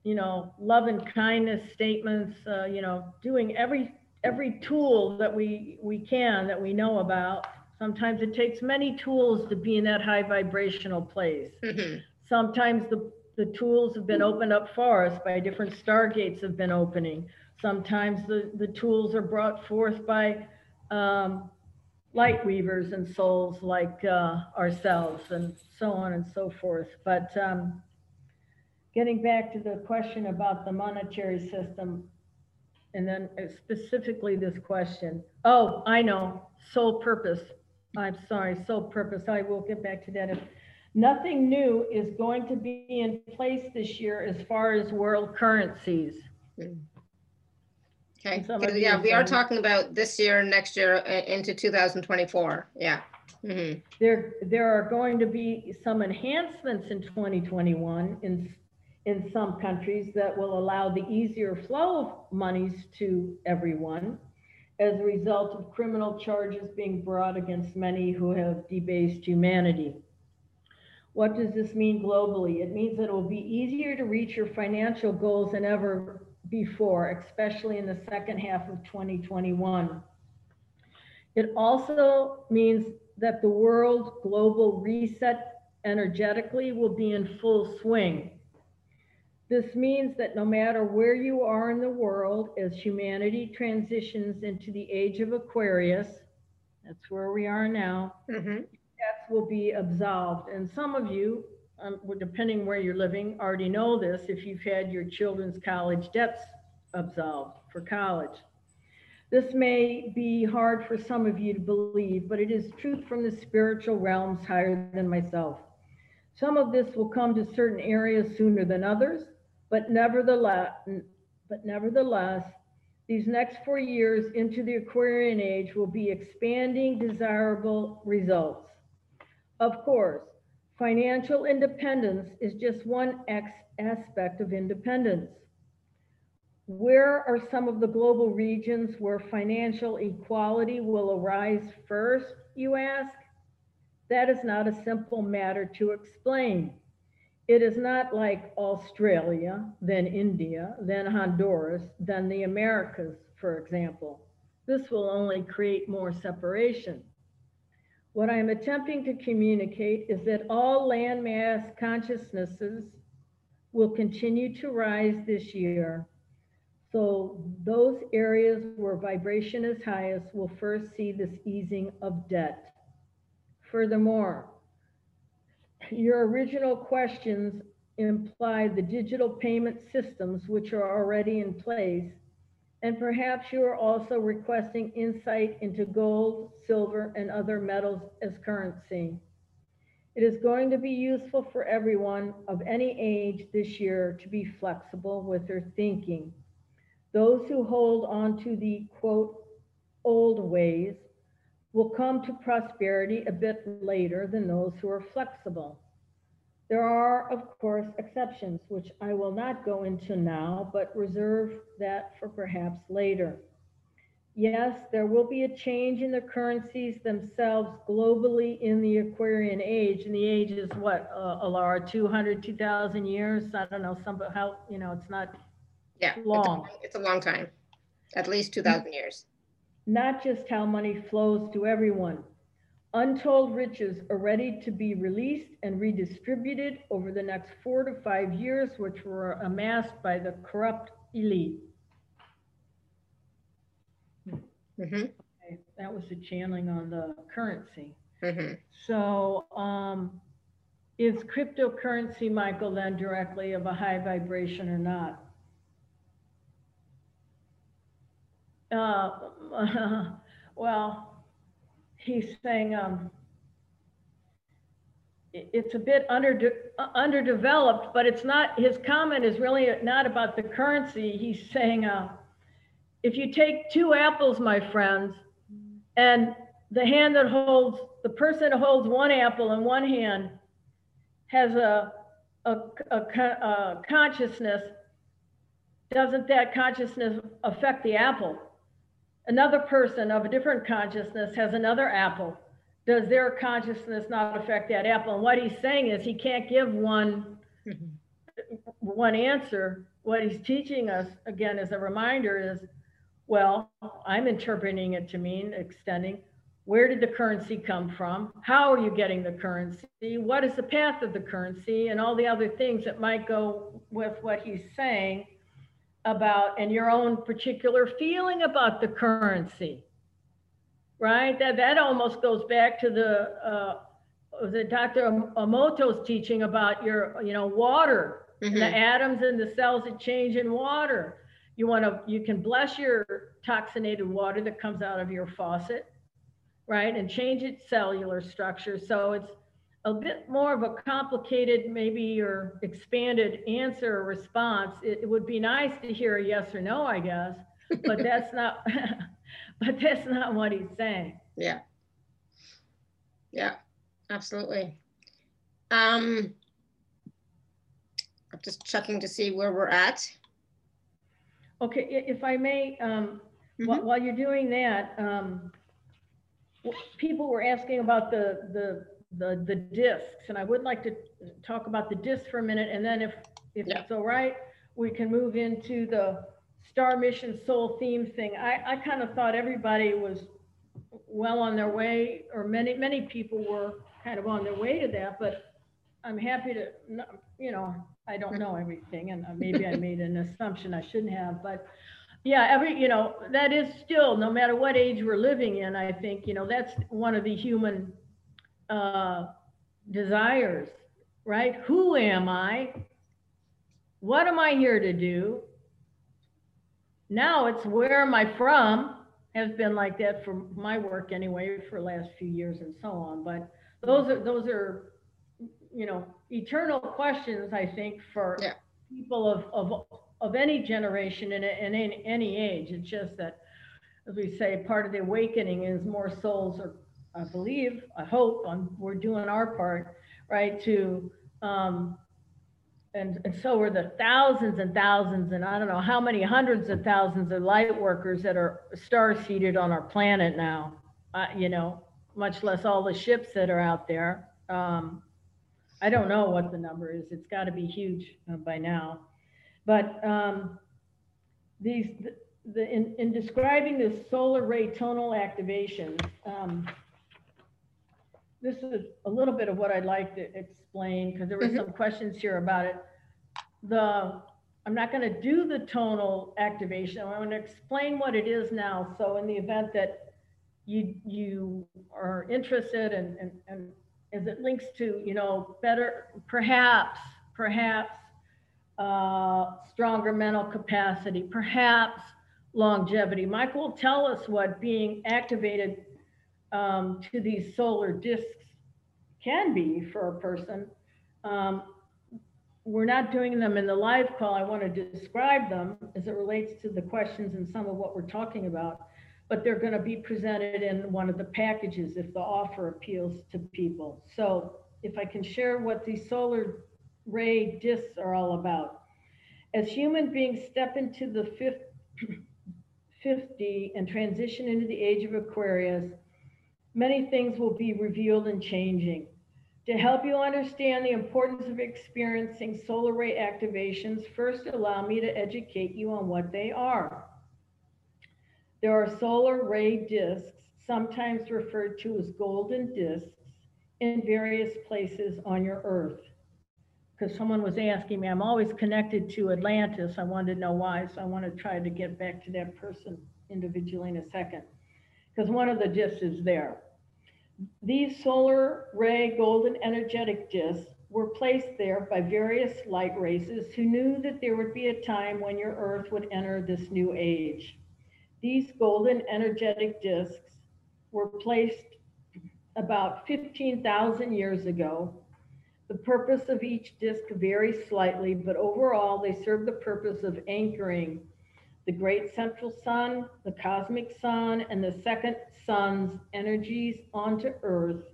you know, love and kindness statements, uh, you know, doing every, every tool that we, we can, that we know about. Sometimes it takes many tools to be in that high vibrational place. Mhm. Sometimes the, the tools have been opened up for us by different stargates have been opening. Sometimes the, the tools are brought forth by um, light weavers and souls like uh, ourselves and so on and so forth. But um, getting back to the question about the monetary system, and then specifically this question. Oh, I know, sole purpose. I'm sorry, sole purpose. I will get back to that. If Nothing new is going to be in place this year as far as world currencies. Okay, And some Because, yeah, these, we are um, talking about this year, next year, uh, into 2024, yeah. Mhm. There, there are going to be some enhancements in 2021 in, in some countries that will allow the easier flow of monies to everyone as a result of criminal charges being brought against many who have debased humanity. What does this mean globally? It means that it will be easier to reach your financial goals than ever before, especially in the second half of 2021. It also means that the world global reset energetically will be in full swing. This means that no matter where you are in the world, as humanity transitions into the age of Aquarius, that's where we are now, Mhm. debts will be absolved. And some of you, um, depending where you're living, already know this if you've had your children's college debts absolved for college. This may be hard for some of you to believe, but it is truth from the spiritual realms higher than myself. Some of this will come to certain areas sooner than others, but nevertheless, but nevertheless, these next four years into the Aquarian age will be expanding desirable results. Of course, financial independence is just one aspect of independence. Where are some of the global regions where financial equality will arise first, you ask? That is not a simple matter to explain. It is not like Australia, then India, then Honduras, then the Americas, for example. This will only create more separation. What I am attempting to communicate is that all landmass consciousnesses will continue to rise this year. So those areas where vibration is highest will first see this easing of debt. Furthermore, your original questions imply the digital payment systems which are already in place. And perhaps you are also requesting insight into gold, silver, and other metals as currency. It is going to be useful for everyone of any age this year to be flexible with their thinking. Those who hold on to the quote, old ways will come to prosperity a bit later than those who are flexible. There are, of course, exceptions, which I will not go into now, but reserve that for perhaps later. Yes, there will be a change in the currencies themselves globally in the Aquarian age. And the age is what, uh, Alara, 200, 2,000 years? I don't know, some, how, you know, it's not Yeah. it's a- long. It's a long time, at least 2,000 years. not just how money flows to everyone. Untold riches are ready to be released and redistributed over the next four to five years, which were amassed by the corrupt elite. Mhm, Okay, That was the channeling on the currency. mhm. So um, is cryptocurrency, Michael, then directly of a high vibration or not? Uh, well, he's saying um, it's a bit under, uh, underdeveloped, but it's not, his comment is really not about the currency. He's saying, uh, if you take two apples, my friends, and the hand that holds, the person that holds one apple in one hand has a, a, a, a consciousness, doesn't that consciousness affect the apple? Another person of a different consciousness has another apple. Does their consciousness not affect that apple? And what he's saying is he can't give one Mhm. one answer. What he's teaching us, again, as a reminder, is well, I'm interpreting it to mean extending. Where did the currency come from? How are you getting the currency? What is the path of the currency? And all the other things that might go with what he's saying about and your own particular feeling about the currency. Right? That that almost goes back to the uh, the Dr. Emoto's teaching about your, you know, water and the atoms and the cells that change in water. You want to, you can bless your toxinated water that comes out of your faucet, right? And change its cellular structure. So it's a bit more of a complicated, maybe or expanded answer or response. It, it would be nice to hear a yes or no, I guess, but that's not, but that's not what he's saying. Yeah. Yeah, absolutely. Um, I'm just checking to see where we're at. Okay, if I may, um, While, Mhm. while you're doing that, um, people were asking about the, the, the, the discs, and I would like to talk about the discs for a minute, and then if, if Yeah. it's all right, we can move into the Star Mission Soul Theme thing. I, I kind of thought everybody was well on their way, or many, many people were kind of on their way to that, but I'm happy to, you know, I don't know everything, and uh, maybe I made an assumption I shouldn't have, but yeah, every, you know, that is still, no matter what age we're living in, I think, you know, that's one of the human uh, desires, right? Who am I? What am I here to do? Now it's where am I from? Has been like that for my work anyway for the last few years and so on. But those are those are, you know, eternal questions. I think for Yeah. people of of of any generation and in any, any age. It's just that, as we say, part of the awakening is more souls are, I believe, I hope, um, we're doing our part, right, to, um, and, and so are the thousands and thousands, and I don't know how many hundreds of thousands of light workers that are star seeded on our planet now. Uh, you know, much less all the ships that are out there. Um, I don't know what the number is. It's got to be huge uh, by now. But um, these, the- the, in, in describing the solar ray tonal activation, um, this is a little bit of what I'd like to explain because there were Mhm. some questions here about it. The, I'm not going to do the tonal activation. I want to explain what it is now. So in the event that you, you are interested and, and, and as it links to, you know, better, perhaps, perhaps, uh, stronger mental capacity, perhaps longevity. Michael, tell us what being activated um, to these solar discs can be for a person. Um, we're not doing them in the live call. I want to describe them as it relates to the questions and some of what we're talking about, but they're going to be presented in one of the packages if the offer appeals to people. So if I can share what these solar ray discs are all about. As human beings step into the fifth 50 and transition into the age of Aquarius, many things will be revealed and changing. To help you understand the importance of experiencing solar ray activations, first allow me to educate you on what they are. There are solar ray discs, sometimes referred to as golden discs, in various places on your Earth. Because someone was asking me, I'm always connected to Atlantis. I wanted to know why, so I want to try to get back to that person individually in a second. Because one of the discs is there. These solar ray golden energetic discs were placed there by various light races who knew that there would be a time when your Earth would enter this new age. These golden energetic discs were placed about 15,000 years ago. The purpose of each disc varies slightly, but overall they serve the purpose of anchoring the great central sun, the cosmic sun, and the second sun's energies onto Earth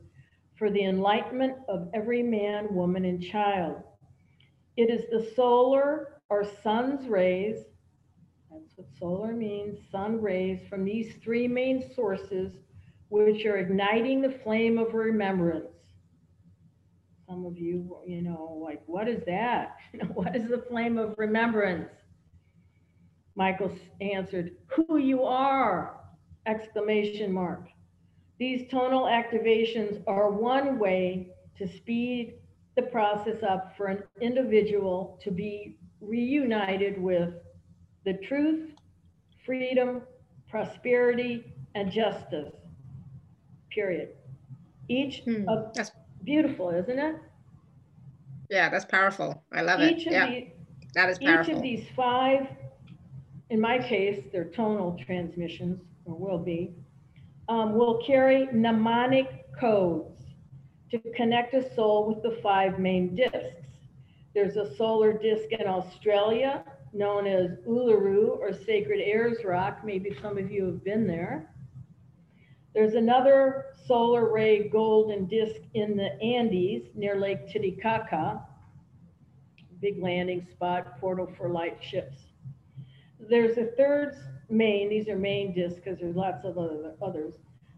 for the enlightenment of every man, woman, and child. It is the solar or sun's rays, that's what solar means, sun rays from these three main sources, which are igniting the flame of remembrance. Some of you, you know, like, what is that? what is the flame of remembrance? Michael answered, who you are, exclamation mark. These tonal activations are one way to speed the process up for an individual to be reunited with the truth, freedom, prosperity, and justice. Period. Each Hmm, of That's, beautiful, isn't it? yeah, that's powerful. I love it. Each of Yeah, the, that is each of these five, in my case, they're tonal transmissions, or will be, um, will carry mnemonic codes to connect a soul with the five main discs. There's a solar disc in Australia known as Uluru or Sacred Ayers Rock. Maybe some of you have been there. There's another solar ray golden disc in the Andes near Lake Titicaca, big landing spot, portal for light ships. There's a third main, these are main discs because there's lots of other, others.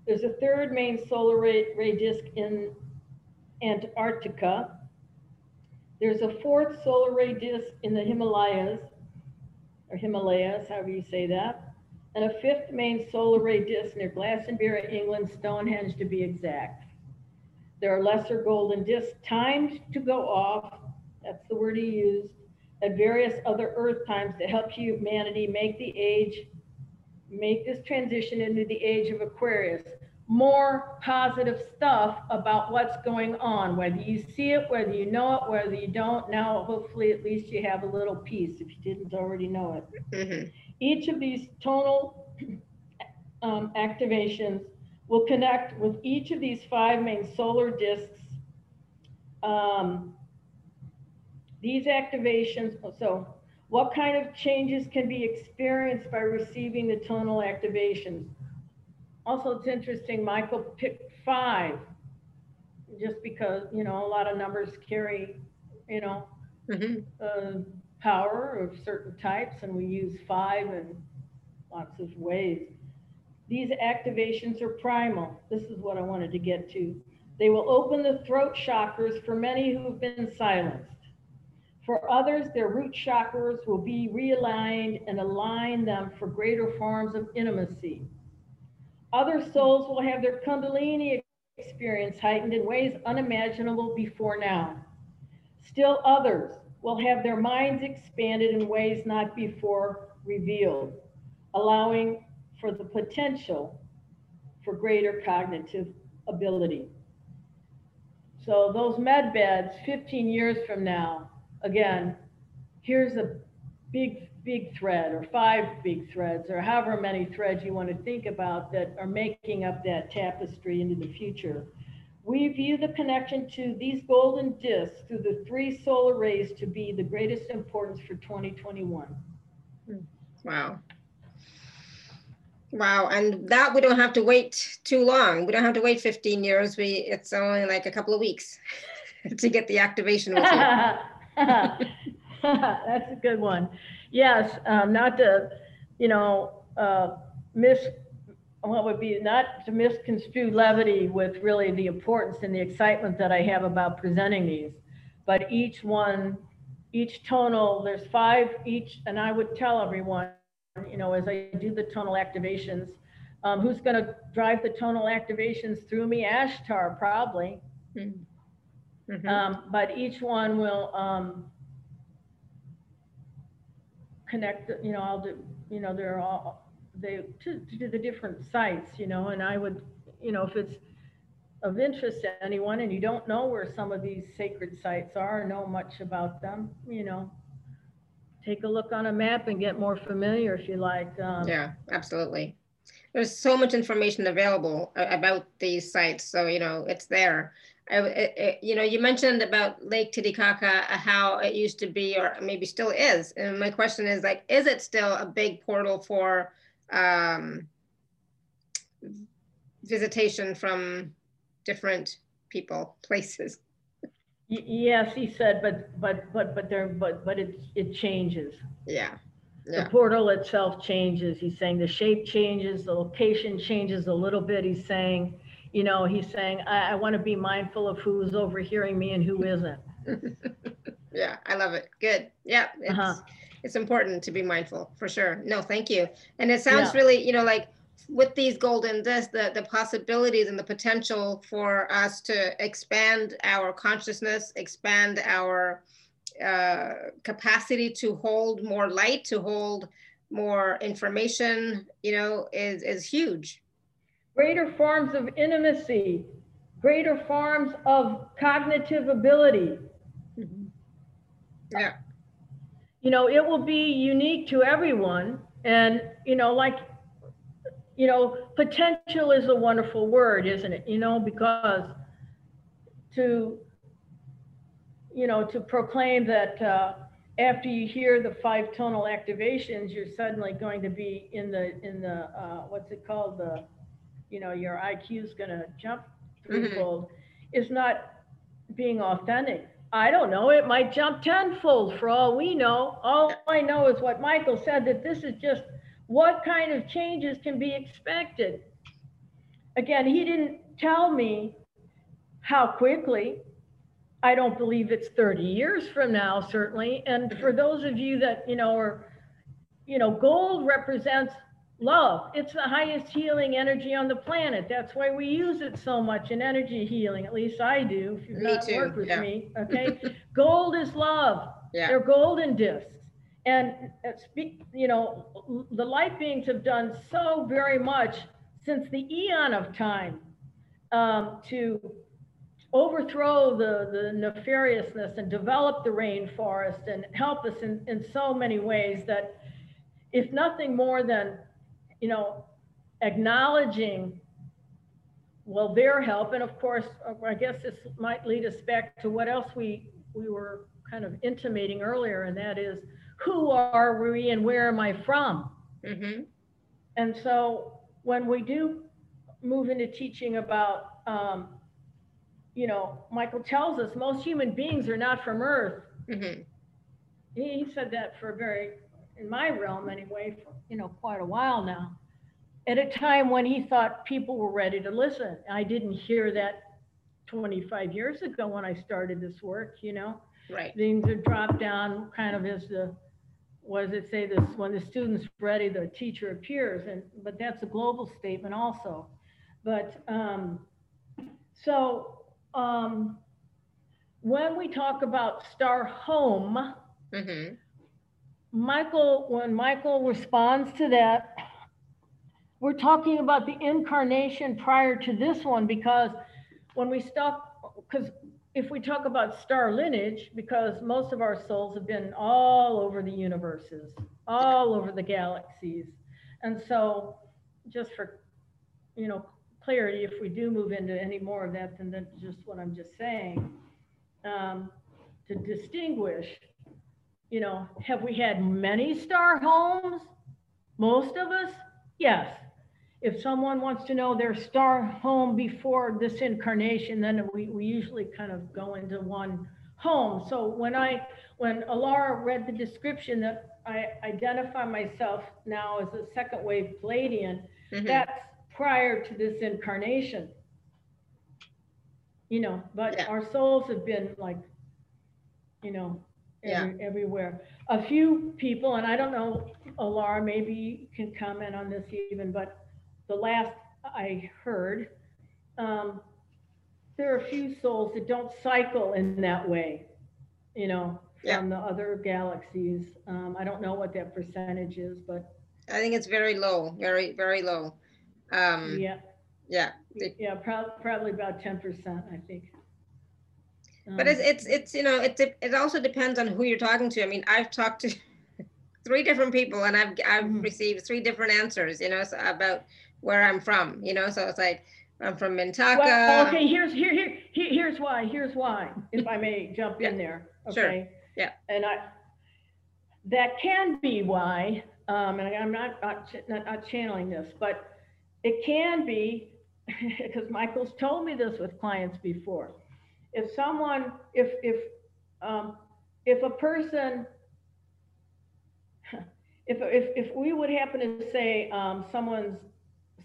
There's a third main solar ray, ray disk in Antarctica. There's a fourth solar ray disk in the Himalayas, or Himalayas, however you say that, and a fifth main solar ray disk near Glastonbury, England, Stonehenge to be exact. There are lesser golden disks timed to go off, that's the word he used, at various other Earth times to help humanity make the age, make this transition into the age of Aquarius. More positive stuff about what's going on, whether you see it, whether you know it, whether you don't. Now, hopefully, at least you have a little peace if you didn't already know it. Mhm. Each of these tonal um, activations will connect with each of these five main solar disks. Um, these activations, so what kind of changes can be experienced by receiving the tonal activations? Also, it's interesting, Michael picked five, just because, you know, a lot of numbers carry, you know, Mhm. uh, power of certain types, and we use five in lots of ways. These activations are primal. This is what I wanted to get to. They will open the throat chakras for many who have been silenced. For others, their root chakras will be realigned and align them for greater forms of intimacy. Other souls will have their Kundalini experience heightened in ways unimaginable before now. Still others will have their minds expanded in ways not before revealed, allowing for the potential for greater cognitive ability. So those med beds, 15 years from now, again, here's a big, big thread or five big threads or however many threads you want to think about that are making up that tapestry into the future. We view the connection to these golden discs through the three solar rays to be the greatest importance for 2021. Wow. Wow, and that we don't have to wait too long. We don't have to wait 15 years. We it's only like a couple of weeks to get the activation. That's a good one. Yes, um, not to, you know, uh, miss, what would be, not to misconstrue levity with really the importance and the excitement that I have about presenting these. But each one, each tonal, there's five each, and I would tell everyone, you know, as I do the tonal activations, um, who's going to drive the tonal activations through me? Ashtar, probably. Mhm. Um, but each one will, um, connect, you know, I'll do, you know, they're all, they, to, to the different sites, you know, and I would, you know, if it's of interest to anyone and you don't know where some of these sacred sites are, or know much about them, you know, take a look on a map and get more familiar if you like. Um, Yeah, absolutely. There's so much information available about these sites, so you know it's there. I, you know, you mentioned about Lake Titicaca, uh, how it used to be, or maybe still is. And my question is like, is it still a big portal for um, visitation from different people, places? Yes, he said, but, but, but, but there, but, but it, it changes. Yeah, The portal itself changes. He's saying the shape changes, the location changes a little bit. He's saying, you know, he's saying, I, I want to be mindful of who's overhearing me and who isn't. yeah. I love it. Good. Yeah, it's Uh-huh. it's important to be mindful for sure. No, thank you. And it sounds Yeah. really, you know, like with these golden discs, the the possibilities and the potential for us to expand our consciousness, expand our uh, capacity to hold more light, to hold more information, you know, is is huge. Greater forms of intimacy, greater forms of cognitive ability. Yeah. you know, it will be unique to everyone. And, you know, like, you know, potential is a wonderful word, isn't it? You know, because to, you know, to proclaim that uh, after you hear the five tonal activations, you're suddenly going to be in the, in the, uh, what's it called? The, you know, your IQ is going to jump mm-hmm. threefold is not being authentic. I don't know. It might jump tenfold for all we know. All I know is what Michael said that this is just what kind of changes can be expected. Again, he didn't tell me how quickly. I don't believe it's 30 years from now, certainly. And for those of you that, you know, are, you know, gold represents love. It's the highest healing energy on the planet. That's why we use it so much in energy healing. At least I do. If you've too, worked with yeah. me, okay. gold is love. Yeah. They're golden discs. And uh, speak, you know, the light beings have done so very much since the eon of time um, to overthrow the, the nefariousness and develop the rainforest and help us in, in so many ways that if nothing more than, you know, acknowledging, well, their help, and of course, uh, I guess this might lead us back to what else we, we were kind of intimating earlier, and that is, who are we and where am I from? hmm And so when we do move into teaching about, um, you know, Michael tells us most human beings are not from Earth. hmm He, he said that for a very, in my realm anyway, for, you know, quite a while now. at a time when he thought people were ready to listen. I didn't hear that 25 years ago when I started this work, you know? Right. Things are dropped down kind of as the, what does it say, this, when the student's ready, the teacher appears, and, but that's a global statement also. But, um, so, um, when we talk about Star Home, Mm-hmm. Michael, when Michael responds to that, we're talking about the incarnation prior to this one because when we stop, because if we talk about star lineage, because most of our souls have been all over the universes, all over the galaxies. And so just for, you know, clarity, if we do move into any more of that than just what I'm just saying, um, to distinguish, you know, have we had many star homes? Most of us? Yes. If someone wants to know their star home before this incarnation, then we, we usually kind of go into one home. So when I, when Alara read the description that I identify myself now as a second wave Pleiadian, Mhm. that's prior to this incarnation. You know, but Yeah. our souls have been like, you know. Every, everywhere. A few people, and I don't know, Alara, maybe you can comment on this even, but the last I heard, um, there are a few souls that don't cycle in that way, you know, Yeah. from the other galaxies. Um, I don't know what that percentage is, but I think it's very low, very, very low. Um, yeah. yeah, Yeah, prob- probably about ten percent, I think. But it's, it's, it's, you know, it, it also depends on who you're talking to. I mean, I've talked to three different people and I've, I've Mhm. received three different answers, you know, so about where I'm from, you know, so it's like, I'm from Well, okay, here's, here, here, here- here's why, here's why, if I may jump in there, sure, okay? yeah. And I, that can be why, um, and I'm not, not, not, not channeling this, but it can be, because Michael's told me this with clients before. If someone, if, if, um, if a person, if, if, if we would happen to say, um, someone's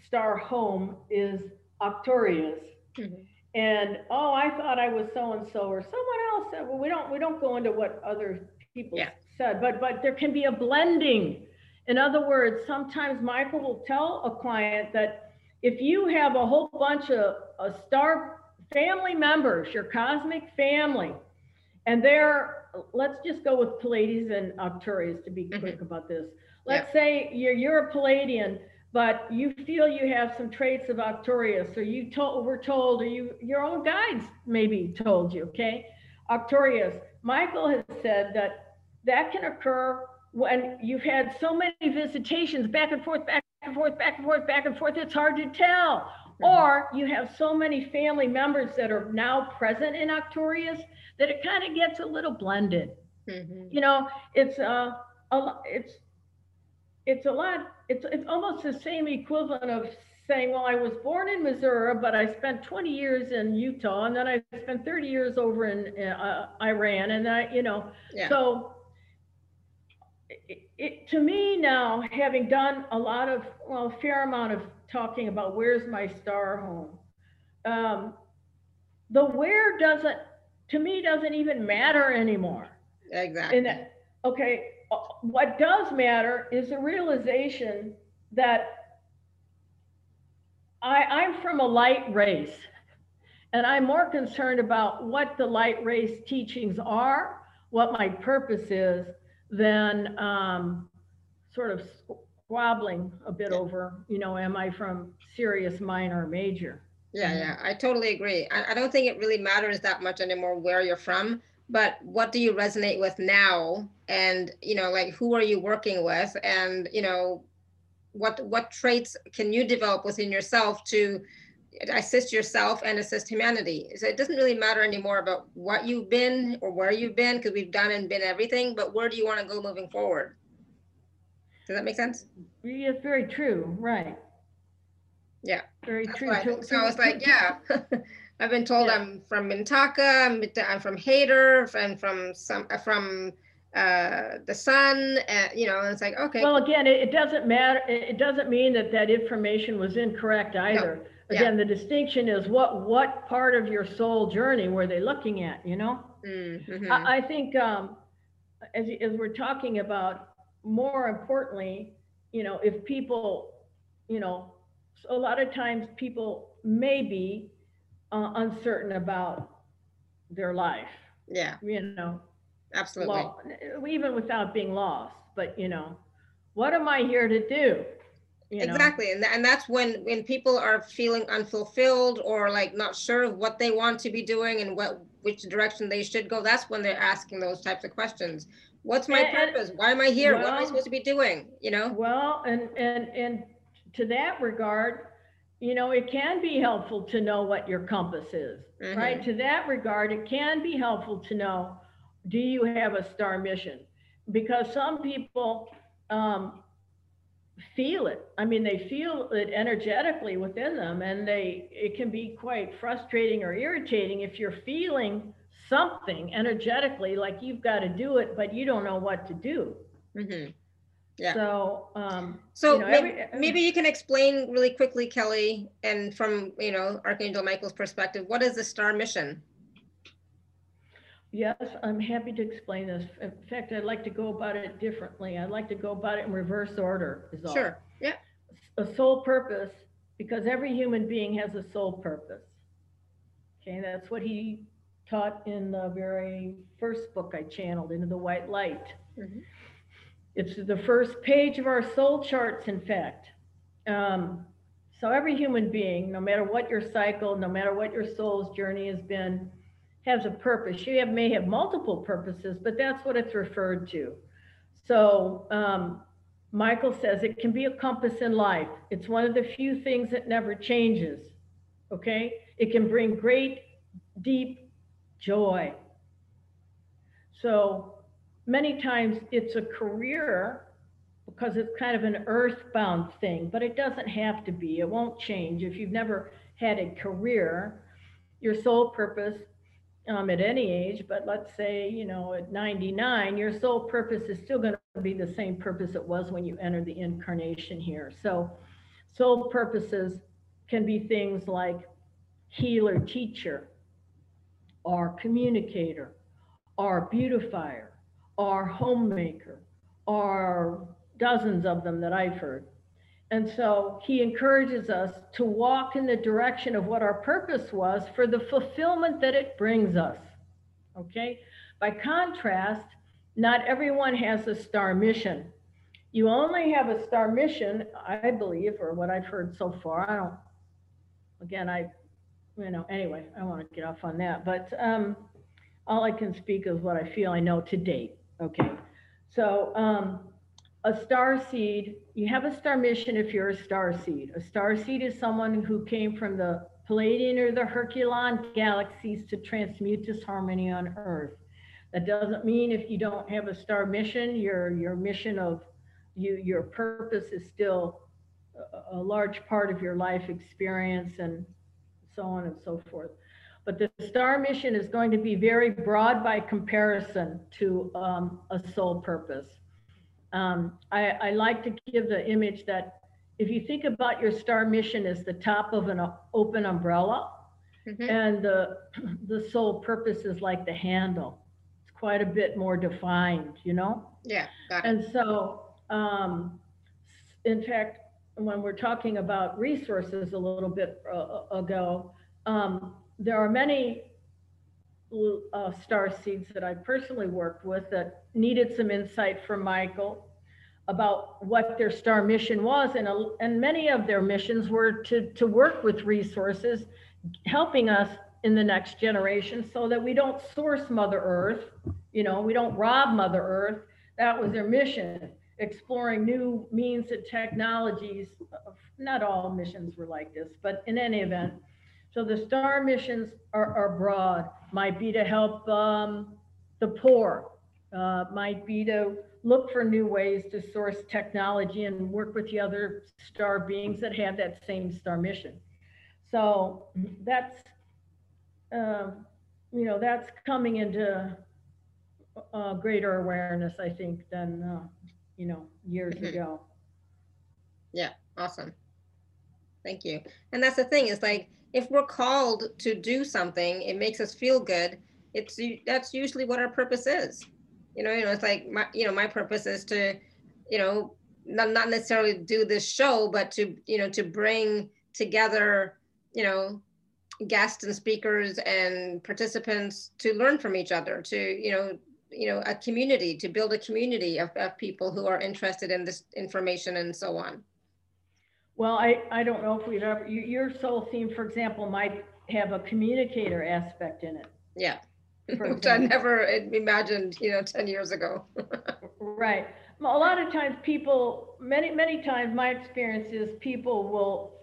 star home is Arcturus, Mhm. and oh, I thought I was so and so, or someone else said, well, we don't we don't go into what other people Yeah. said, but but there can be a blending. In other words, sometimes Michael will tell a client that if you have a whole bunch of a star family members, your cosmic family, and they're let's just go with Pleiades and Arcturus to be Mhm. quick about this. Let's say you're you're a Pleiadian, but you feel you have some traits of Arcturus, or you told were told, or you your own guides maybe told you, okay? Arcturus. Michael has said that that can occur when you've had so many visitations back and forth, back and forth, back and forth, back and forth. It's hard to tell. Or you have so many family members that are now present in Arcturus that it kind of gets a little blended. Mhm. you know, it's uh, a, lo- it's, it's a lot, it's, it's almost the same equivalent of saying, well, I was born in Missouri, but I spent 20 years in Utah, and then I spent 30 years over in uh, Iran, and I, you know, Yeah, so it, it, to me now, having done a lot of, well, a fair amount of talking about where's my star home, um, the where doesn't, to me, doesn't even matter anymore. exactly. And that, okay, uh, what does matter is the realization that I, I'm from a light race. And I'm more concerned about what the light race teachings are, what my purpose is, than um, sort of squabbling a bit Yeah. over, you know, am I from Sirius minor major? Yeah, yeah, I totally agree. I, I don't think it really matters that much anymore where you're from, but what do you resonate with now? And, you know, like who are you working with? And, you know, what what traits can you develop within yourself to assist yourself and assist humanity? So it doesn't really matter anymore about what you've been or where you've been, because we've done and been everything, but where do you want to go moving forward? Does that make sense? Yeah, It's very true, right. Yeah. Very true. what I To- think. So to- it's like, yeah, I've been told Yeah. I'm from Mintaka, I'm, I'm from Hadar, and from some, uh, from uh, the sun, uh, you know, and it's like, okay, Well, again, it, it doesn't matter, it, doesn't mean that that information was incorrect either. yeah. Again, the distinction is what, what part of your soul journey were they looking at, you know? mm, mhm, I, I think, um, as, as we're talking about, more importantly, you know, if people, you know, a lot of times people may be uh, uncertain about their life, yeah, you know, absolutely. even without being lost, but you know, what am I here to do? You know? Exactly. And, tha- and that's when, when people are feeling unfulfilled or like not sure of what they want to be doing and what, which direction they should go, that's when they're asking those types of questions. What's my And- purpose? Why am I here? What am I supposed to be doing? You know? Well, and, and, and to that regard, you know, it can be helpful to know what your compass is, right? To that regard, it can be helpful to know, do you have a star mission? Because some people um, feel it. I mean, they feel it energetically within them, and they it can be quite frustrating or irritating if you're feeling something energetically like you've got to do it, but you don't know what to do. Mhm. Yeah. So, um, So you know, maybe, every- maybe you can explain really quickly, Kelly, and from, you know, Archangel Michael's perspective, what is the star mission? Yes, I'm happy to explain this. In fact, I'd like to go about it differently. I'd like to go about it in reverse order is all. Sure. Yeah. A soul purpose, because every human being has a soul purpose. Okay, that's what he taught in the very first book I channeled, Into the White Light. Mhm. It's the first page of our soul charts, in fact. Um, so every human being, no matter what your cycle, no matter what your soul's journey has been, has a purpose. You have, may have multiple purposes, but that's what it's referred to. So um, Michael says it can be a compass in life. It's one of the few things that never changes. Okay, it can bring great, deep joy. So many times it's a career because it's kind of an earthbound thing, but it doesn't have to be. It won't change. If you've never had a career, your sole purpose um, at any age, but let's say, you know, at 99, your sole purpose is still going to be the same purpose it was when you entered the incarnation here. So, sole purposes can be things like healer, teacher, or communicator, our beautifier, our homemaker, or dozens of them that I've heard. And so he encourages us to walk in the direction of what our purpose was for the fulfillment that it brings us. Okay? By contrast, not everyone has a star mission. You only have a star mission, I believe, or what I've heard so far. I don't, again, I, you know, anyway, I want to get off on that. But um, all I can speak is what I feel I know to date. Okay? So, um, a star seed, you have a star mission if you're a star seed. A star seed is someone who came from the Pleiadian or the Herculon galaxies to transmute disharmony on Earth. That doesn't mean if you don't have a star mission, your your mission of you your purpose is still a large part of your life experience and so on and so forth. But the star mission is going to be very broad by comparison to um, a sole purpose. Um, I, I like to give the image that if you think about your star mission as the top of an open umbrella, Mhm. and the the soul purpose is like the handle. It's quite a bit more defined, you know. Yeah. Got it. And so, um, in fact, when we're talking about resources a little bit uh, ago, um, there are many uh, star seeds that I personally worked with that needed some insight from Michael about what their star mission was. And, uh, and many of their missions were to, to work with resources, helping us in the next generation so that we don't source Mother Earth, you know, we don't rob Mother Earth. That was their mission, exploring new means and technologies. Not all missions were like this, but in any event, so the star missions are, are broad, might be to help um, the poor, uh, might be to look for new ways to source technology and work with the other star beings that have that same star mission. So that's, um, you know, that's coming into uh, greater awareness, I think, than, uh, you know, years Mhm. ago. Yeah, awesome. Thank you. And that's the thing, is like, if we're called to do something, it makes us feel good. It's, that's usually what our purpose is. You know, you know, it's like my, you know, my purpose is to, you know, not, not necessarily do this show, but to, you know, to bring together, you know, guests and speakers and participants to learn from each other, to, you know, you know, a community, to build a community of, of people who are interested in this information and so on. Well, I, I don't know if we've ever, you- your soul theme, for example, might have a communicator aspect in it. Yeah. Which I never imagined, you know, 10 years ago. Right. A lot of times people, many, many times my experience is people will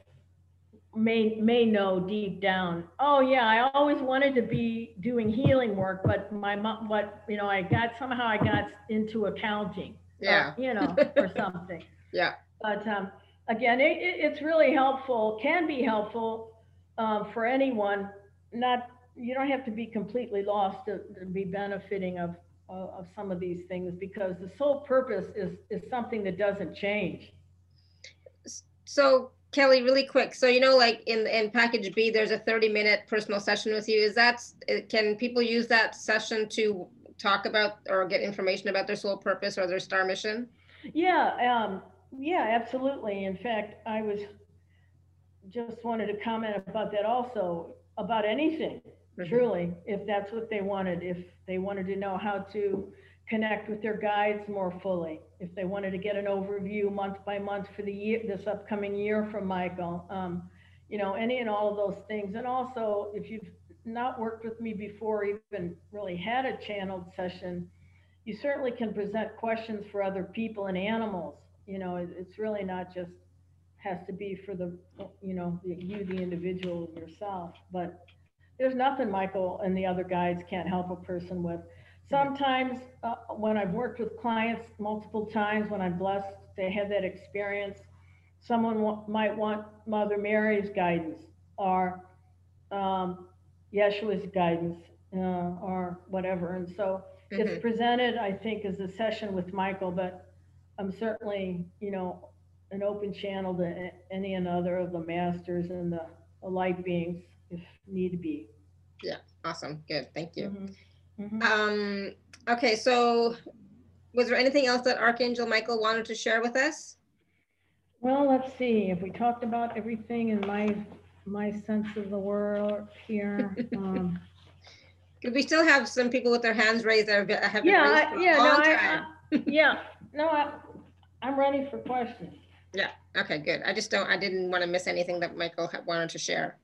may, may know deep down, oh yeah, I always wanted to be doing healing work, but my mom, what, you know, I got, somehow I got into accounting. or, Yeah. You know, or something. Yeah. But, um, again, it, it, it's really helpful, can be helpful, um, for anyone, not, you don't have to be completely lost to, to be benefiting of, of, of some of these things, because the sole purpose is, is something that doesn't change. So Kelly, really quick. So, you know, like in, in package B, there's a 30 minute personal session with you. Is that, can people use that session to talk about or get information about their soul purpose or their star mission? Yeah, um, yeah, absolutely. In fact, I was, just wanted to comment about that also, about anything. Mhm. truly, if that's what they wanted, if they wanted to know how to connect with their guides more fully, if they wanted to get an overview month by month for the year, this upcoming year from Michael, um, you know, any and all of those things. And also, if you've not worked with me before, even really had a channeled session, you certainly can present questions for other people and animals. You know, it- it's really not just has to be for the, you know, you, the individual yourself, but there's nothing Michael and the other guides can't help a person with. Sometimes, uh, when I've worked with clients multiple times, when I'm blessed to have that experience, someone wa- might want Mother Mary's guidance or um, Yeshua's guidance uh, or whatever. And so it's Mhm. presented, I think, as a session with Michael, but I'm certainly, you know, an open channel to any and other of the masters and the the light beings if need be. Yeah, awesome. Good. Thank you. Mhm. Mhm. Um, okay. So was there anything else that Archangel Michael wanted to share with us? Well, let's see, if we talked about everything in my, my sense of the world here. um, We still have some people with their hands raised that have- been Yeah, raised for a yeah, no, long I, time. I- yeah, no, I, I'm ready for questions. Yeah. Okay, good. I just don't, I didn't want to miss anything that Michael wanted to share.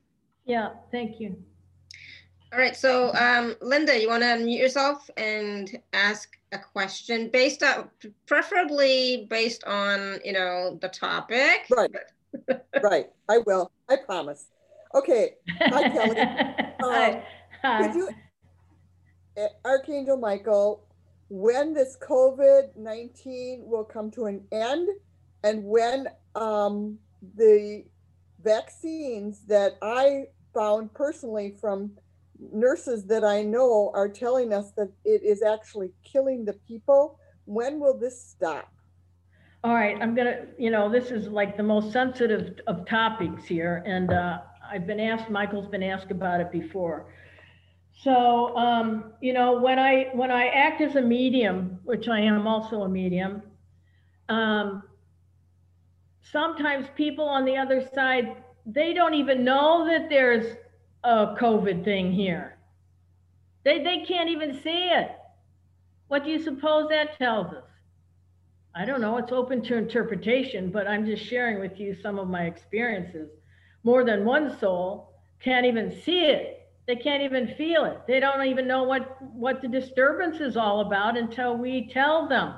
Yeah, thank you. All right, so um, Linda, you want to unmute yourself and ask a question based on, preferably based on, you know, the topic. Right. Right, I will, I promise. Okay, Hi, Kelly. Hi. Hi. could you, eh, Archangel Michael, when this COVID-19 will come to an end and when um, the vaccines that I found personally from nurses that I know are telling us that it is actually killing the people, when will this stop? All right, I'm gonna, you know, this is like the most sensitive of topics here, and uh, I've been asked, Michael's been asked about it before. So, um, you know, when I, when I act as a medium, which I am also a medium, um, sometimes people on the other side, they don't even know that there's a COVID thing here. They, they can't even see it. What do you suppose that tells us? I don't know, it's open to interpretation, but I'm just sharing with you some of my experiences. More than one soul can't even see it. They can't even feel it. They don't even know what, what the disturbance is all about until we tell them.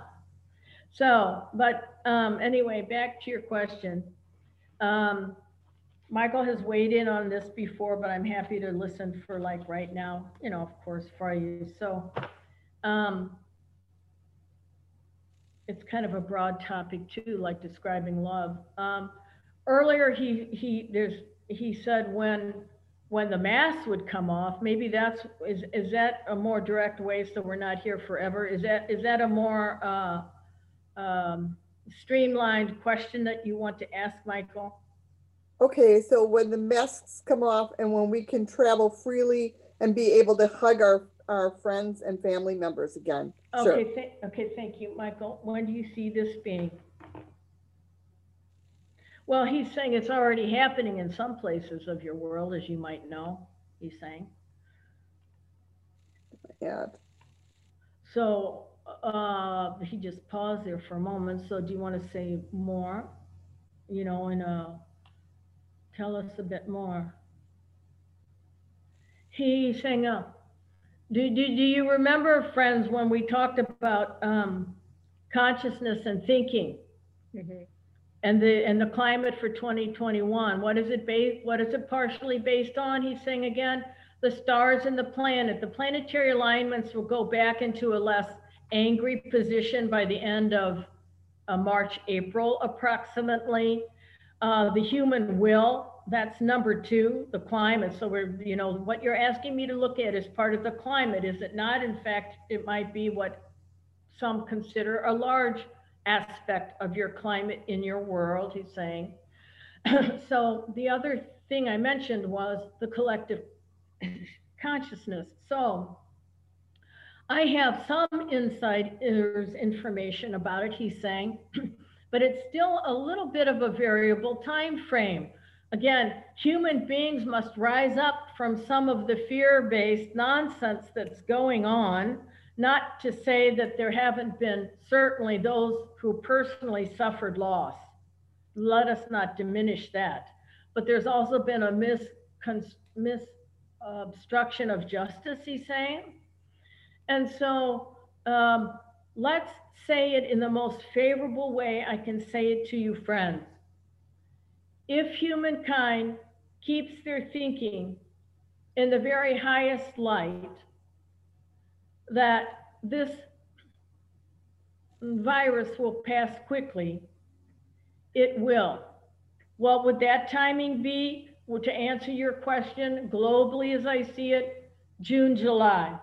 So, but um, anyway, back to your question. Um, Michael has weighed in on this before, but I'm happy to listen for like right now, you know, of course, for you. So, um, it's kind of a broad topic too, like describing love. Um, earlier, he, he, there's, he said when, when the mask would come off, maybe that's, is, is that a more direct way, so we're not here forever? Is that, is that a more, uh, um, streamlined question that you want to ask, Michael? Okay, so when the masks come off and when we can travel freely and be able to hug our, our friends and family members again. Sure. Okay, tha- okay, thank you, Michael. When do you see this being? Well, he's saying it's already happening in some places of your world, as you might know, he's saying. Yeah. So, uh, he just paused there for a moment, so do you want to say more? You know, in uh, tell us a bit more. He sang up. do, do, do you remember, friends, when we talked about, um, consciousness and thinking? Mhm. And the, and the climate for 2021, what is it based, what is it partially based on? He's saying again, the stars and the planet, the planetary alignments will go back into a less angry position by the end of uh, March, April approximately. Uh, the human will, that's number two, the climate. So we're, you know, what you're asking me to look at is part of the climate, is it not? In fact, it might be what some consider a large aspect of your climate in your world, he's saying. so the other thing I mentioned was the collective consciousness. So I have some insiders information about it, he's saying, but it's still a little bit of a variable time frame. Again, human beings must rise up from some of the fear-based nonsense that's going on not to say that there haven't been certainly those who personally suffered loss. Let us not diminish that. But there's also been a mis, mis obstruction of justice, he's saying. And so um, let's say it in the most favorable way I can say it to you, friends. If humankind keeps their thinking in the very highest light, that this virus will pass quickly, it will. What would that timing be? Well, to answer your question, globally as I see it, June, July.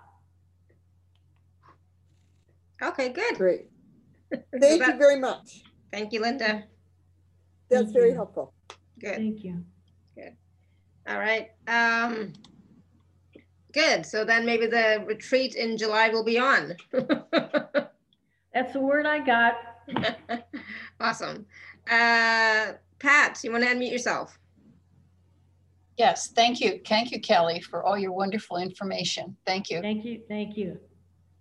Okay, good. Great. Thank you very much. Thank you, Linda. That's Thank very you. helpful. Good. Thank you. Good. All right. Um, good. So then maybe the retreat in July will be on. That's the word I got. awesome. Uh, Pat, you want to unmute yourself? Yes, thank you. Thank you, Kelly, for all your wonderful information. Thank you. Thank you, thank you.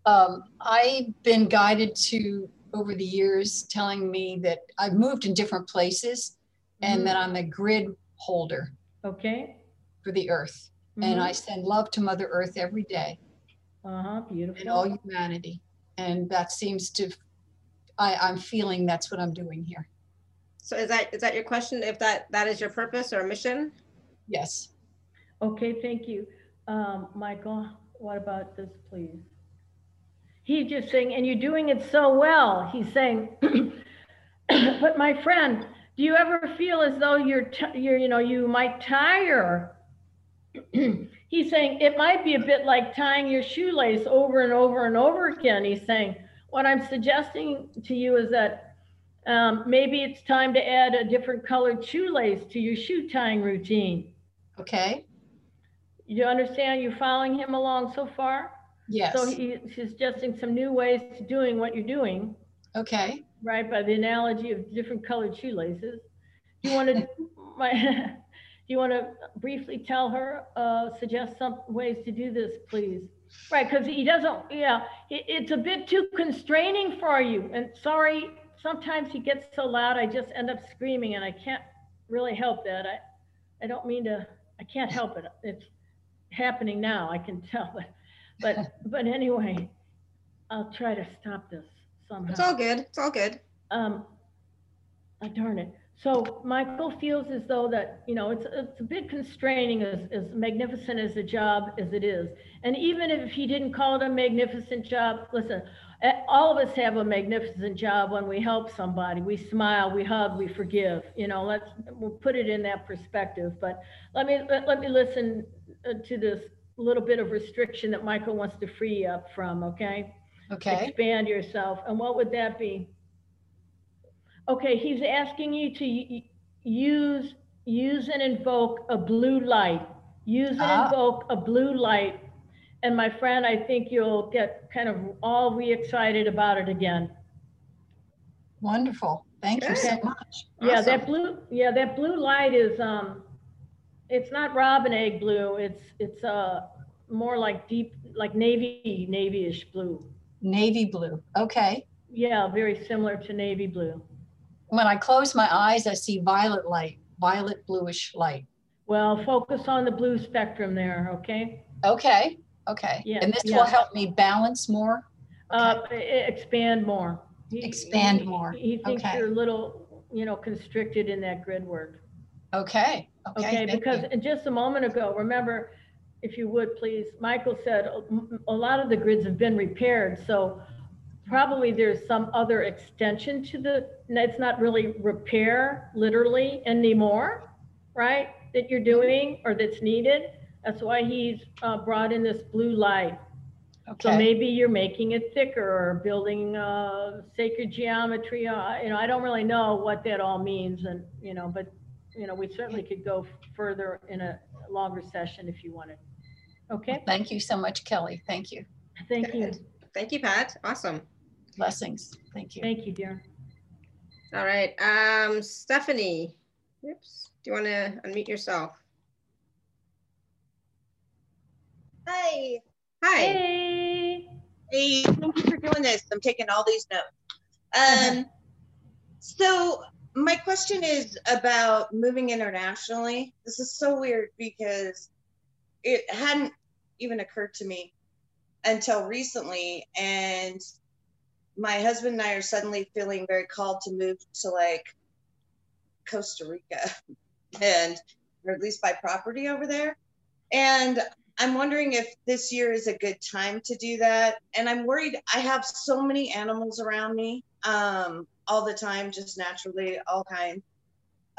Um, I've been guided to, over the years, telling me that I've moved in different places and that I'm a grid holder Okay. for the earth. And I send love to Mother Earth every day Uh-huh, Beautiful. and all humanity. And that seems to, I, I'm feeling that's what I'm doing here. So is that is that your question? If that that is your purpose or mission? Yes. Okay, thank you. Um, Michael, what about this, please? He's just saying, and you're doing it so well. He's saying, but my friend, do you ever feel as though you're, t- you're, you know, you might tire? He's saying it might be a bit like tying your shoelace over and over and over again. He's saying, what I'm suggesting to you is that um, maybe it's time to add a different colored shoelace to your shoe tying routine. Okay. You understand? You following him along so far? Yes. So he- he's suggesting some new ways to doing what you're doing, Okay. right? By the analogy of different colored shoelaces. Do you want to, my, do you want to briefly tell her, uh, suggest some ways to do this, please? Right, because he doesn't, yeah, it, it's a bit too constraining for you. And sorry, sometimes he gets so loud, I just end up screaming and I can't really help that. I, I don't mean to, I can't help it. It's happening now, I can tell it. But, but anyway, I'll try to stop this somehow. It's all good. It's all good. Um, oh, darn it. So Michael feels as though that, you know, it's, it's a bit constraining as, as magnificent as a job as it is. And even if he didn't call it a magnificent job, listen, eh, all of us have a magnificent job when we help somebody. We smile, we hug, we forgive, you know, let's, we'll put it in that perspective. But let me, let, let me listen uh, to this little bit of restriction that Michael wants to free you up from, okay? Okay. Expand yourself. And what would that be? Okay, he's asking you to use, use and invoke a blue light. Use and Ah. invoke a blue light. And my friend, I think you'll get kind of all re-excited about it again. Wonderful. Thank you so much. Yeah, that blue, yeah, that blue light is, um, it's not robin egg blue. It's, it's, uh, more like deep, like navy, navy-ish blue. Navy blue. Okay. Yeah, very similar to navy blue. When I close my eyes, I see violet light, violet bluish light. Well, focus on the blue spectrum there, okay? Okay. Okay. Yeah, And this yeah. will help me balance more. Uh, e- e- expand more. Expand he- more. He thinks Okay. you're a little, you know, constricted in that grid work. Okay. Okay. Thank because you. just a moment ago, remember, if you would please, Michael said a a lot of the grids have been repaired, so probably there's some other extension to the, it's not really repair literally anymore, right? That you're doing or that's needed. That's why he's uh, brought in this blue light. Okay. So maybe you're making it thicker or building uh, sacred geometry. uh, You know, I don't really know what that all means and, you know, but, you know, we certainly could go further in a longer session if you wanted. Okay, Thank you so much, Kelly. Thank you. thank you. Thank you, Pat. Awesome. Blessings. Thank you. Thank you, dear. All right, um, Stephanie. Oops, do you want to unmute yourself? Hi. Hi. Hey, Hey, thank you for doing this. I'm taking all these notes. Um, so my question is about moving internationally. This is so weird because it hadn't even occurred to me until recently. And my husband and I are suddenly feeling very called to move to like Costa Rica and or at least buy property over there. And I'm wondering if this year is a good time to do that. And I'm worried I have so many animals around me um, all the time, just naturally, all kinds.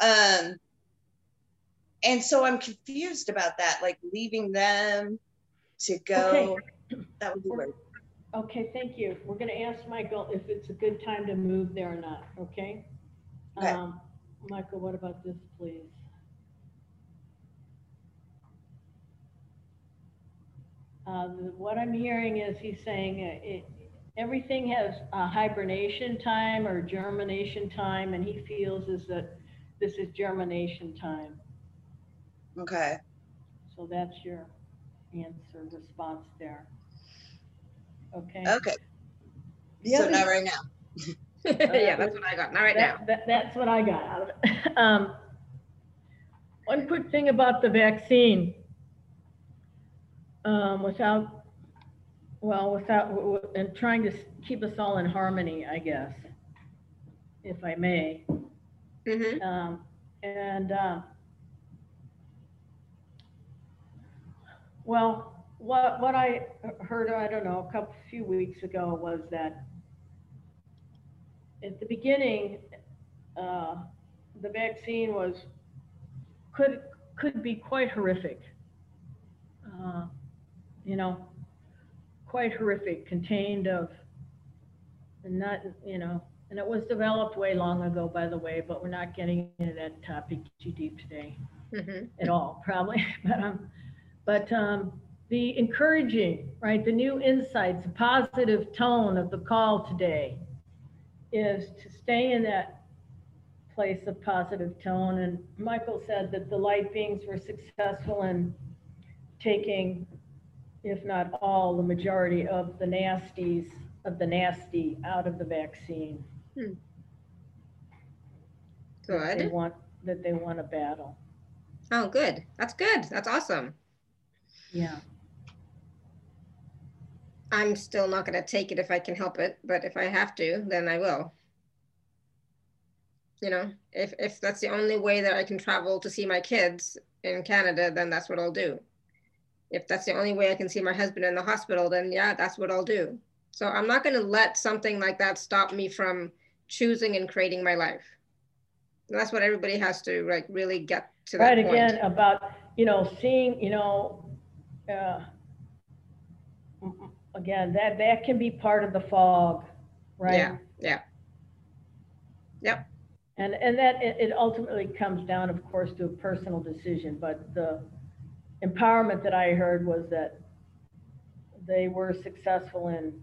Um, and so I'm confused about that, like leaving them to go. Okay. That would be weird. okay, thank you. We're gonna ask Michael if it's a good time to move there or not, okay? Okay. Um, Michael, what about this, please? Uh, What I'm hearing is he's saying uh, it, everything has a hibernation time or germination time, and he feels is that this is germination time. Okay. So that's your answer, response there. Okay? Okay. The so other- not right now. Yeah, that's what I got. Not right now. That, that, that's what I got out of it. Um, one quick thing about the vaccine. Um, without, well, without, and trying to keep us all in harmony, I guess, if I may. Mhm. Um, and, uh, well, what, what I heard, I don't know, a couple, few weeks ago was that at the beginning, uh, the vaccine was, could, could be quite horrific. Uh, You know, quite horrific, contained of, and not, you know, and it was developed way long ago, by the way, but we're not getting into that topic too deep today Mhm. at all, probably. But, um, but um, the encouraging, right, the new insights, the positive tone of the call today is to stay in that place of positive tone. And Michael said that the light beings were successful in taking, if not all, the majority of the nasties, of the nasty out of the vaccine. Hmm. that They Good. want, that they want to battle. Oh, good. That's good. That's awesome. Yeah. I'm still not going to take it if I can help it, but if I have to, then I will. You know, if if that's the only way that I can travel to see my kids in Canada, then that's what I'll do. If that's the only way I can see my husband in the hospital, then yeah, that's what I'll do. So I'm not going to let something like that stop me from choosing and creating my life. And that's what everybody has to like really get to that Right, point. again, about, you know, seeing, you know, uh, again, that, that can be part of the fog, right? Yeah, yeah. Yep. And, and that, it it ultimately comes down, of course, to a personal decision, but the empowerment that I heard was that they were successful in,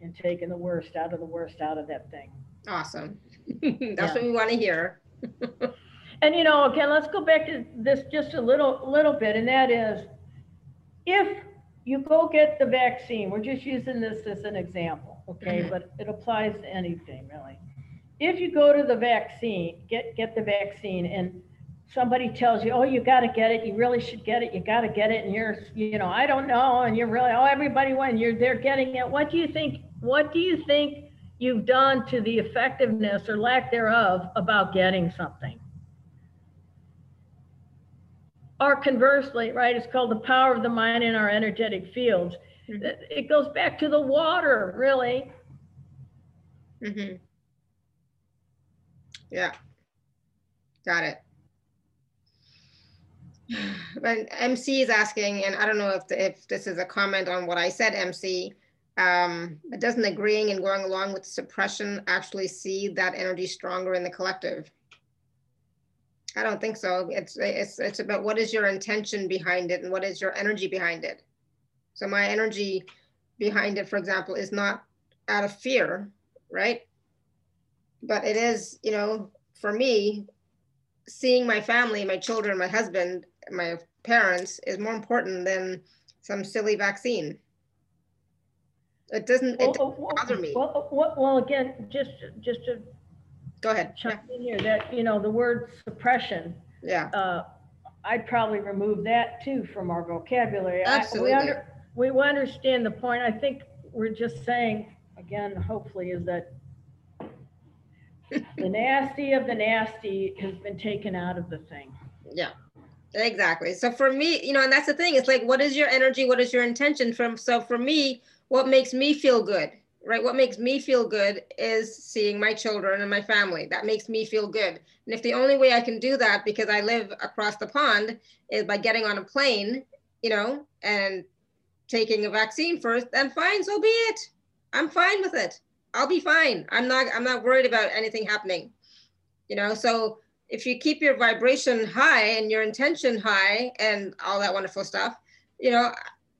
in taking the worst out of the worst out of that thing. Awesome. That's what we want to hear. And you know, again, let's go back to this just a little, little bit, and that is, if you go get the vaccine, we're just using this as an example, okay, Mhm. but it applies to anything really. If you go to the vaccine, get, get the vaccine and somebody tells you, oh, you gotta get it, you really should get it, you gotta get it, and you're, you know, I don't know, and you're really, oh, everybody went, you're, they're getting it, what do you think, what do you think you've done to the effectiveness or lack thereof about getting something? Or conversely, right, it's called the power of the mind in our energetic fields. Mhm. It goes back to the water, really. Mhm. Yeah. Got it. But MC is asking, and I don't know if, if this is a comment on what I said, MC. Um, but doesn't agreeing and going along with suppression actually see that energy stronger in the collective? I don't think so. It's, it's, it's about what is your intention behind it and what is your energy behind it? So my energy behind it, for example, is not out of fear, right? But it is, you know, for me, seeing my family, my children, my husband, my parents is more important than some silly vaccine. It doesn't, it doesn't well, bother me. Well, well, well, again, just, just to Go ahead. Yeah, chime in here, that, you know, the word suppression, yeah, uh, I'd probably remove that too from our vocabulary. I- we Absolutely. under- we understand the point. I think we're just saying, again, hopefully, is that the nasty of the nasty has been taken out of the thing. yeah. Exactly. So for me, you know, and that's the thing. It's like, what is your energy? What is your intention from? So for me, what makes me feel good, right? What makes me feel good is seeing my children and my family. That makes me feel good. And if the only way I can do that because I live across the pond is by getting on a plane, you know, and taking a vaccine first, then fine, so be it. I'm fine with it. I'll be fine. I'm not I'm not worried about anything happening. You know, so if you keep your vibration high and your intention high and all that wonderful stuff, you know,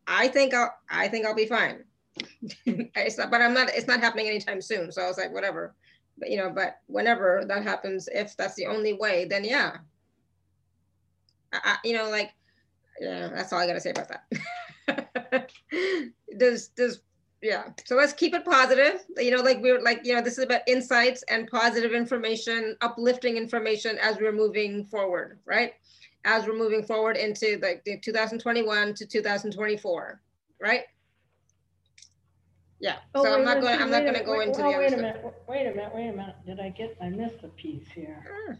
I think I'll I think I'll be fine. it's not, but I'm not it's not happening anytime soon. So I was like, whatever. But you know, but whenever that happens, if that's the only way, then yeah. I, you know, like, yeah, that's all I gotta say about that. does there's yeah. So let's keep it positive. You know like we're like you know this is about insights and positive information uplifting information as we're moving forward right? As we're moving forward into like the 2021 to 2024 right? Yeah. Oh, so i'm not going i'm not going to go wait- into oh, the Wait a stuff. minute, wait a minute, wait a minute. Did I get, I missed a piece here.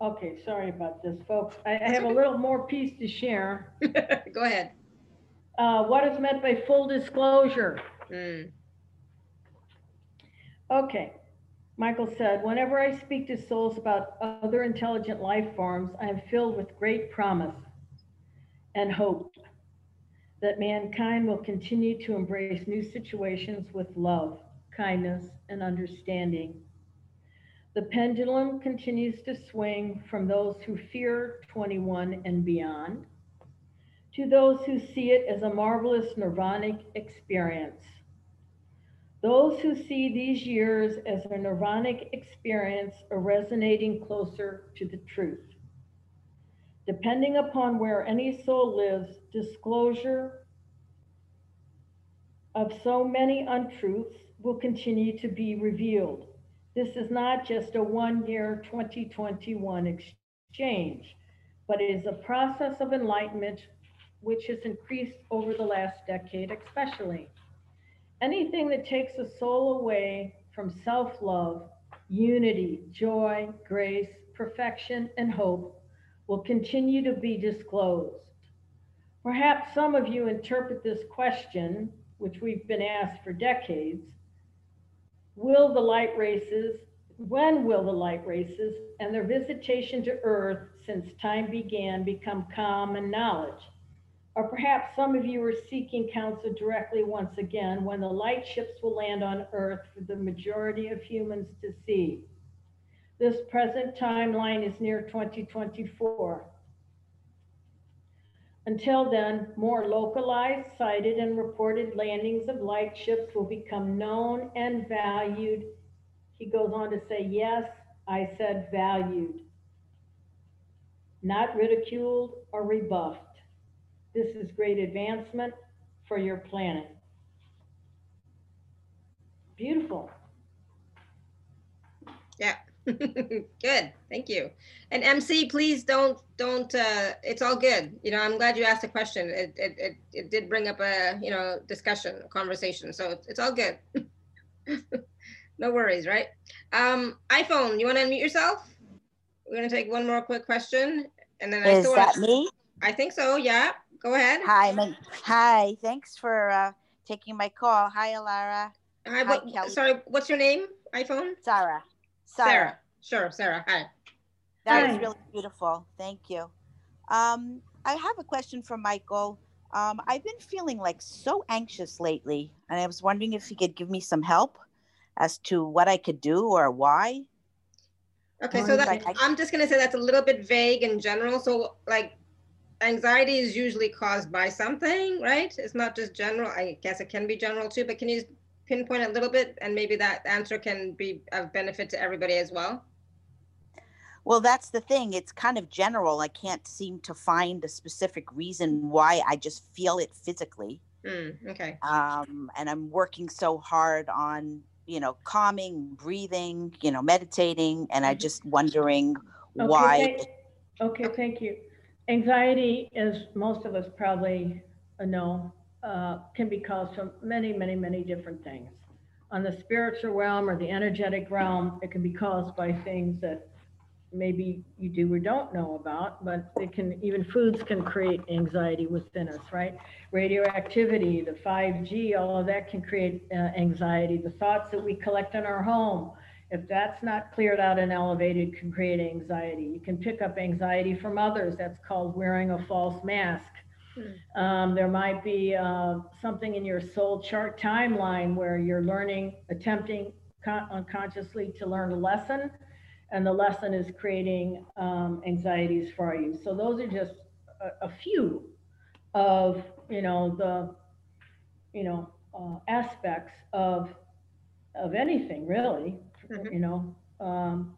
Okay, sorry about this, folks. I I have a little more piece to share. go ahead Uh, What is meant by full disclosure? Mm, Okay. Michael said, whenever I speak to souls about other intelligent life forms, I am filled with great promise and hope that mankind will continue to embrace new situations with love, kindness, and understanding. The pendulum continues to swing from those who fear 21 and beyond to those who see it as a marvelous nirvanic experience. Those who see these years as a nirvanic experience are resonating closer to the truth. Depending upon where any soul lives, disclosure of so many untruths will continue to be revealed. This is not just a one year 2021 exchange, but it is a process of enlightenment which has increased over the last decade, especially. Anything that takes a soul away from self love, unity, joy, grace, perfection, and hope will continue to be disclosed. Perhaps some of you interpret this question, which we've been asked for decades Will the light races, when will the light races and their visitation to Earth since time began become common knowledge? Or perhaps some of you are seeking counsel directly once again when the light ships will land on Earth for the majority of humans to see. This present timeline is near 2024. Until then, more localized, sighted, and reported landings of light ships will become known and valued. He goes on to say, Yes, I said valued, not ridiculed or rebuffed. This is great advancement for your planet. Beautiful. Yeah. good, thank you. And MC, please don't, don't, uh, it's all good. You know, I'm glad you asked the question. It, it, it, it did bring up a, you know, discussion, a conversation, so it's, it's all good. No worries, right? Um, iPhone, you want to unmute yourself? We're gonna take one more quick question and then I still that want, me? I think so, yeah, go ahead. Hi, my, hi. Thanks for uh, taking my call. Hi, Alara. Hi, what, Kelly. sorry, what's your name? iPhone? Sarah. Sarah. Sure, Sarah, hi. That was really beautiful. Thank you. Um, I have a question for Michael. Um, I've been feeling like so anxious lately, and I was wondering if he could give me some help as to what I could do or why. Okay, Or so that, like I- I'm just gonna say that's a little bit vague in general, so like, anxiety is usually caused by something, right? It's not just general, I guess it can be general too, but can you pinpoint a little bit and maybe that answer can be of benefit to everybody as well? Well, that's the thing. It's kind of general. I can't seem to find a specific reason why. I just feel it physically. Hmm, okay, um, and I'm working so hard on you know calming, breathing, you know, meditating, and I Mhm. just wondering Okay, why. thank- Okay, thank you. Anxiety, as most of us probably know, uh, can be caused from many, many, many different things. On the spiritual realm or the energetic realm, it can be caused by things that maybe you do or don't know about, but it can, even foods can create anxiety within us, right? Radioactivity, the 5G, all of that can create uh, anxiety. The thoughts that we collect in our home, if that's not cleared out and elevated, can create anxiety. You can pick up anxiety from others. That's called wearing a false mask. Um, there might be uh, something in your soul chart timeline where you're learning, attempting con- unconsciously to learn a lesson, and the lesson is creating um, anxieties for you. So those are just a, a few of you know the you know uh, aspects of of anything really Mhm. you know um,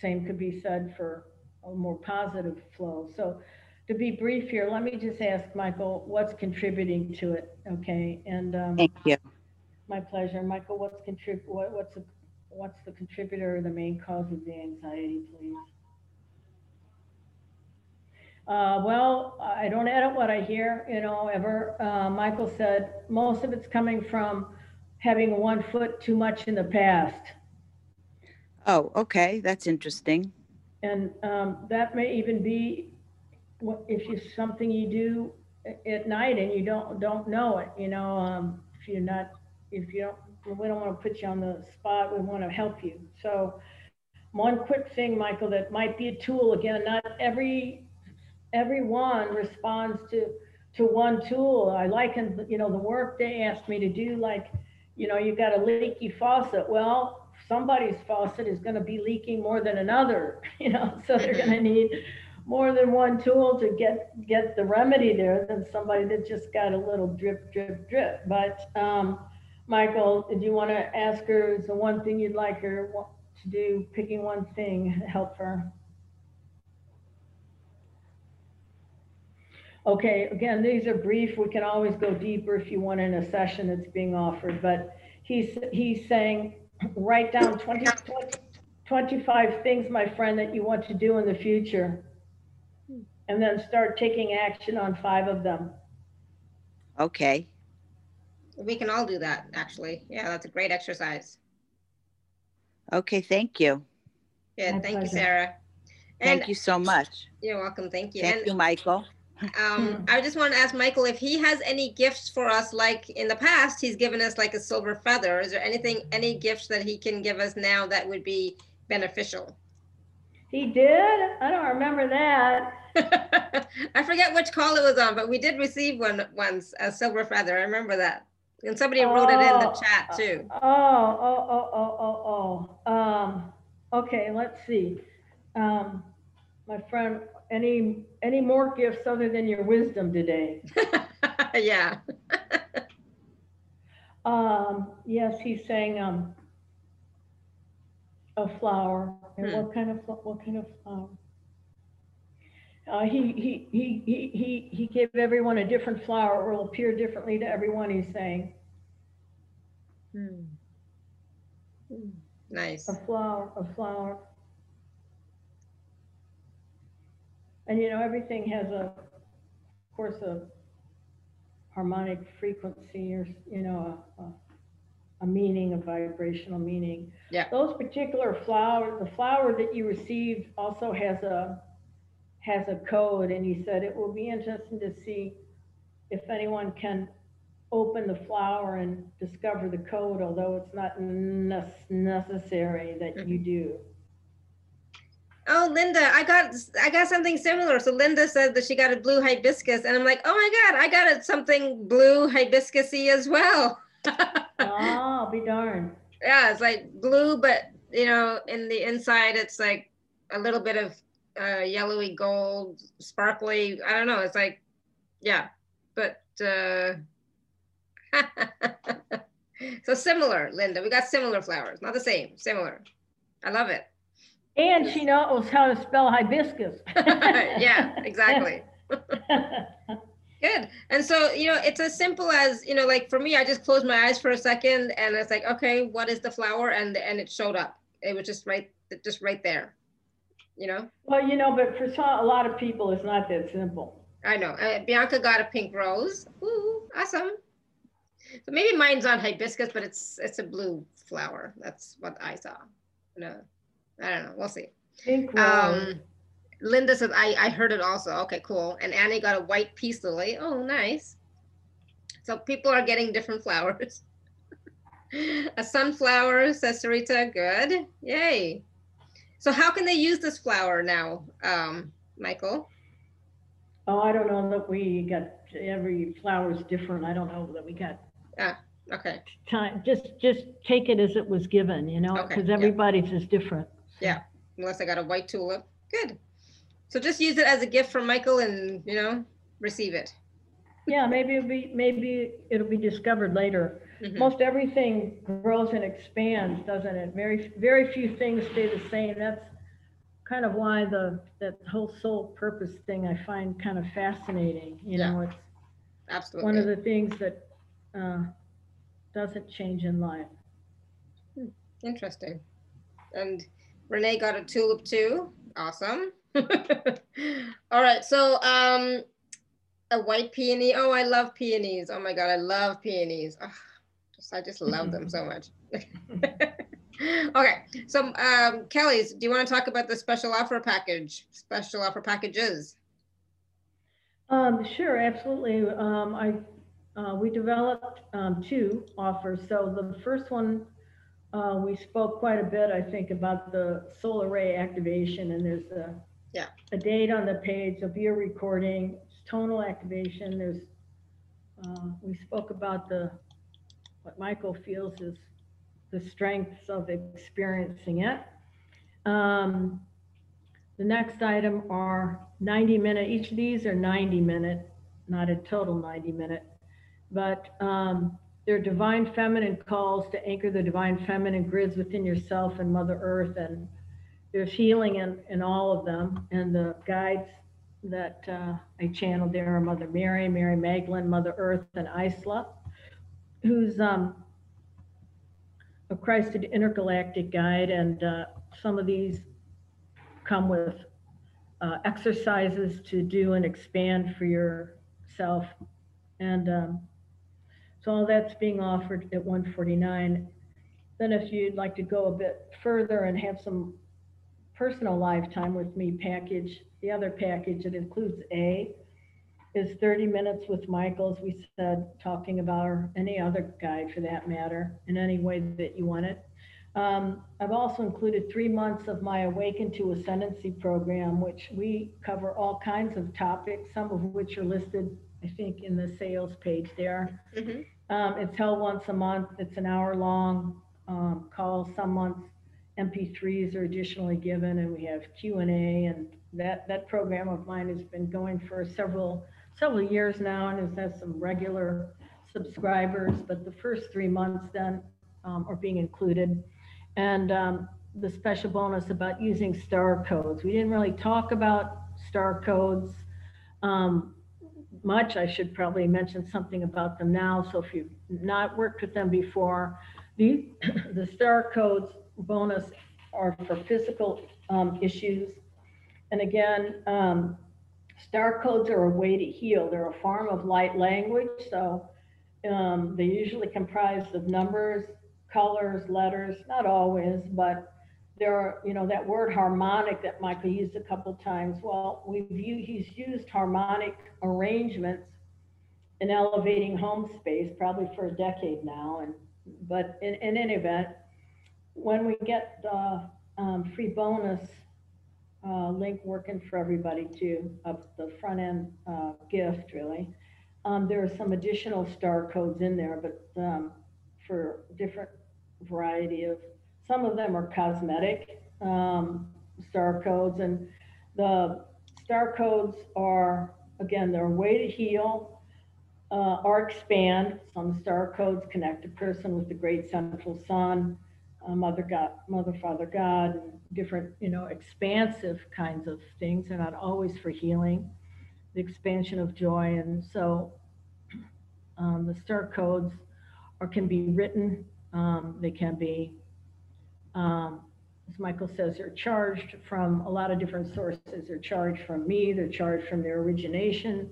same could be said for a more positive flow so to be brief here let me just ask michael what's contributing to it okay and um, Thank you. my pleasure michael what's contrib what, what's the what's the contributor or the main cause of the anxiety please uh, well, I don't edit what I hear, you know, ever. Uh, Michael said most of it's coming from having one foot too much in the past. Oh, okay, that's interesting. And um, that may even be what, if you something you do at night and you don't don't know it. You know, um, if you're not, if you don't, we don't want to put you on the spot. We want to help you. So, one quick thing, Michael, that might be a tool. Again, not every everyone responds to to one tool. I liken, you know, the work they asked me to do, like, you know, you've got a leaky faucet. Well, somebody's faucet is going to be leaking more than another, you know, so they're going to need more than one tool to get get the remedy there than somebody that just got a little drip, drip, drip. But um, Michael, did you want to ask her? Is the one thing you'd like her to do? Picking one thing, help her. Okay, again, these are brief. We can always go deeper if you want in a session that's being offered, but he's, he's saying, write down 20, 20 25 things, my friend, that you want to do in the future. And then start taking action on five of them. Okay, we can all do that, actually. Yeah, that's a great exercise. okay, thank you. Good, My thank you. Sarah. And Thank you so much. you're welcome, thank you. Thank And you, Michael. Um, I just want to ask Michael if he has any gifts for us, like in the past, he's given us like a silver feather. Is there anything, any gifts that he can give us now that would be beneficial? He did? I don't remember that. I forget which call it was on, but we did receive one once, a silver feather. I remember that. And somebody wrote it in the Oh, chat too. Oh, oh, oh, oh, oh, oh. Um, okay, let's see. Um, my friend, any, any more gifts other than your wisdom today? Yeah. Um, yes, he's saying, um, a flower. And Hmm. what kind of, what kind of flower? Uh, he, he, he, he, he, he gave everyone a different flower. or will appear differently to everyone, he's saying. Nice. A flower, a flower. And you know, everything has a, of course, a harmonic frequency or, you know, a, a, a meaning, a vibrational meaning. Yeah. Those particular flowers, the flower that you received also has a, has a code and he said it will be interesting to see if anyone can open the flower and discover the code, although it's not nec- necessary that you mm-hmm. do. Oh, Linda, I got I got something similar. So Linda said that she got a blue hibiscus, and I'm like, oh my god, I got a, something blue hibiscusy as well. Oh, be darned. yeah, it's like blue, but you know, in the inside, it's like a little bit of uh, yellowy gold, sparkly. I don't know. It's like, yeah, but uh, so similar, Linda. We got similar flowers, not the same, similar. I love it. And she knows how to spell hibiscus. yeah, exactly. Good. And so, you know, it's as simple as, you know, like for me, I just closed my eyes for a second and it's like, okay, what is the flower? And and it showed up. It was just right just right there. You know? Well, you know, but for some, a lot of people, it's not that simple. I know. Uh, Bianca got a pink rose. Ooh, awesome. So maybe mine's on hibiscus, but it's it's a blue flower. That's what I saw. No, I don't know. We'll see. Um, Linda said, I, I heard it also. Okay, cool. And Annie got a white peace lily. Oh, nice. So people are getting different flowers. a sunflower, says Sarita. Good. Yay. So how can they use this flower now, um, Michael? Oh, I don't know that we got, every flower is different. I don't know that we got Yeah. Okay. time. Just, just take it as it was given, you know, Okay, because yeah. everybody's is different. Yeah. Unless I got a white tulip. Good. So just use it as a gift from Michael and, you know, receive it. Yeah, maybe it'll be, maybe it'll be discovered later. Mhm. Most everything grows and expands, doesn't it? Very, very few things stay the same. That's kind of why the, that whole soul purpose thing I find kind of fascinating. You know, it's Absolutely. one of the things that uh, doesn't change in life. Interesting. And Renee got a tulip too. Awesome. All right. So um a white peony. Oh, I love peonies. Oh my god, I love peonies. Ugh, just I just love them so much. okay. So um Kelly's, do you want to talk about the special offer package? Special offer packages. Um, sure, absolutely. Um, I, uh, we developed, um, two offers. So the first one, uh, we spoke quite a bit, I think, about the solar ray activation and there's a, Yeah. a date on the page, there'll be a recording, it's tonal activation. There's, uh, we spoke about the, what Michael feels is the strengths of experiencing it. Um, the next item are 90 minute, each of these are 90 minute, not a total 90 minute. But um, they're divine feminine calls to anchor the divine feminine grids within yourself and Mother Earth. And there's healing in, in all of them. And the guides that uh, I channeled there are Mother Mary, Mary Magdalene, Mother Earth, and Isla, who's um, a Christed intergalactic guide. And uh, some of these come with uh, exercises to do and expand for yourself. And um, so all that's being offered at 149. Then if you'd like to go a bit further and have some personal lifetime with me package, the other package, it includes A, is 30 minutes with Michael, as we said, talking about or any other guide for that matter, in any way that you want it. Um, I've also included three months of my Awaken to Ascendancy program, which we cover all kinds of topics, some of which are listed, I think, in the sales page there. Mhm. Um, it's held once a month. It's an hour long um, call. Some months MP3s are additionally given, and we have Q and A. And that that program of mine has been going for several several years now, and has had some regular subscribers. But the first three months then um, are being included, and um, the special bonus about using star codes. We didn't really talk about star codes. Um, much. I should probably mention something about them now. So if you've not worked with them before, the, the star codes bonus are for physical um, issues. And again, um, star codes are a way to heal. They're a form of light language. So um, they usually comprise of numbers, colors, letters, not always, but there are, you know, that word harmonic that Michael used a couple times. Well, we've he's used harmonic arrangements in elevating home space probably for a decade now. And but in, in any event, when we get the um, free bonus uh, link working for everybody too, up the front end uh, gift really, um, there are some additional star codes in there, but um, for different variety of some of them are cosmetic um, star codes, and the star codes are, again, they're a way to heal uh, or expand. Some star codes connect a person with the great central sun, uh, Mother God, Mother, Father God, different, you know, expansive kinds of things. They're not always for healing, the expansion of joy. And so um, the star codes or can be written, um, they can be um, as Michael says, they're charged from a lot of different sources. They're charged from me, they're charged from their origination,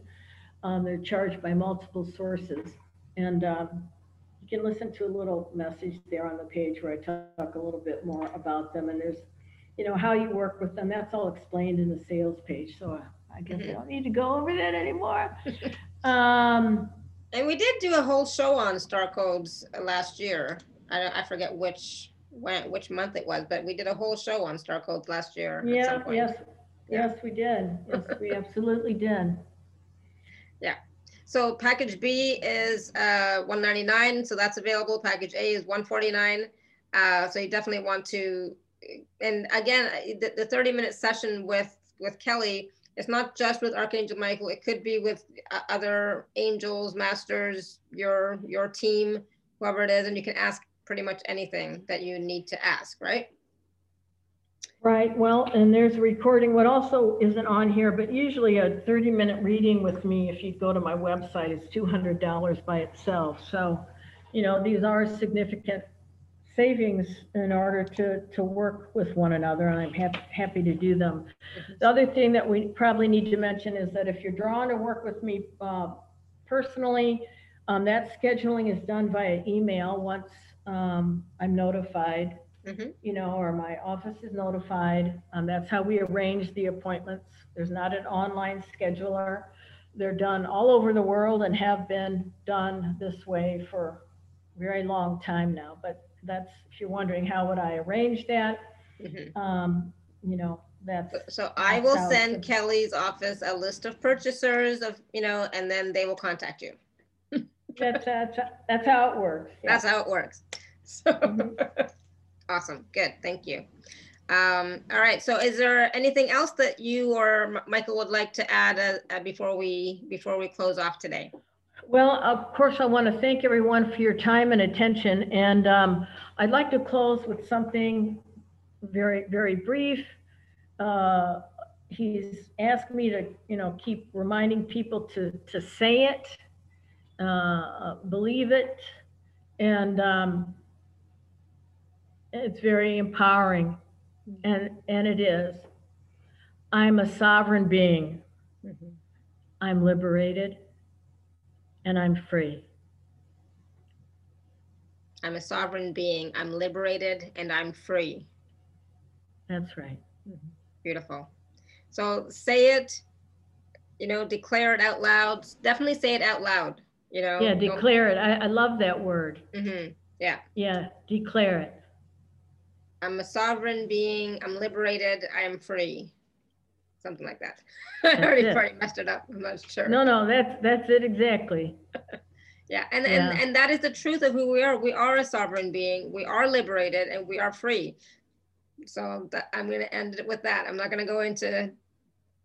um, they're charged by multiple sources. And um, you can listen to a little message there on the page where I talk a little bit more about them. And there's, you know, how you work with them. That's all explained in the sales page. So I guess I don't need to go over that anymore. um, And we did do a whole show on star codes last year. I, don't- I forget which when which month it was, but we did a whole show on star codes last year. at yeah, point. yes, Yeah. yes, we did. Yes, we absolutely did. Yeah. So package B is uh, 199, so that's available. Package A is 149. Uh, so you definitely want to, and again, the, the 30 minute session with with Kelly, it's not just with Archangel Michael. It could be with uh, other angels, masters, your your team, whoever it is, and you can ask pretty much anything that you need to ask, right? Right, well, and there's a recording, what also isn't on here, but usually a 30-minute reading with me, if you go to my website, is $200 by itself. So, you know, these are significant savings in order to, to work with one another, and I'm happy, happy to do them. The other thing that we probably need to mention is that if you're drawn to work with me uh, personally, um, that scheduling is done via email once um, I'm notified Mhm. you know, or my office is notified. Um, that's how we arrange the appointments. There's not an online scheduler. They're done all over the world and have been done this way for a very long time now. But that's, if you're wondering, how would I arrange that? Mhm. Um, you know, that's, So I will send Kelly's office a list of purchasers of, you know, and then they will contact you. That's, that's, that's how it works. yeah. That's how it works. So, Mhm. awesome, good, thank you. Um, all right, so is there anything else that you or M- Michael would like to add uh, uh, before we, before we close off today? Well, of course, I want to thank everyone for your time and attention. And um, I'd like to close with something very, very brief. Uh, he's asked me to, you know, keep reminding people to, to say it, uh, believe it. And um, it's very empowering. And, and it is. I'm a sovereign being. I'm liberated and I'm free. I'm a sovereign being, I'm liberated and I'm free. That's right. Beautiful. So say it, you know, declare it out loud. Definitely say it out loud, you know. Yeah, declare it. I, I love that word. Mhm. Yeah, yeah declare it. I'm a sovereign being. I'm liberated. I am free. Something like that. I already probably messed it up. I'm not sure. No, no, that's, that's it exactly. Yeah, and, Yeah. and and that is the truth of who we are. We are a sovereign being. We are liberated, and we are free. So that, I'm going to end it with that. I'm not going to go into,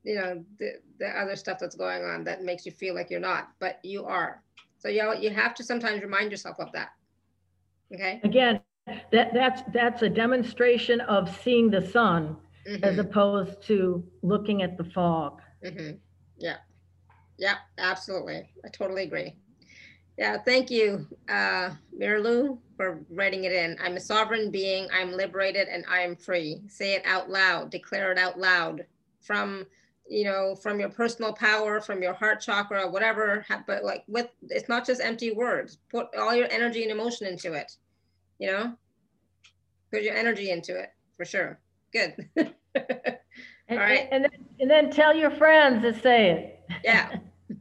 you know, the the other stuff that's going on that makes you feel like you're not, but you are. So you you have to sometimes remind yourself of that. Okay. Again, that, that's, that's a demonstration of seeing the sun as Mhm, opposed to looking at the fog. mhm. Yeah. Yeah. Absolutely. I totally agree. Yeah. Thank you, uh, Miralu, for writing it in. I'm a sovereign being. I'm liberated, and I am free. Say it out loud. Declare it out loud from you know from your personal power from your heart chakra whatever but like with it's not just empty words. Put all your energy and emotion into it you know? Put your energy into it for sure. Good. And, All right. and, then, and then tell your friends to say it. yeah.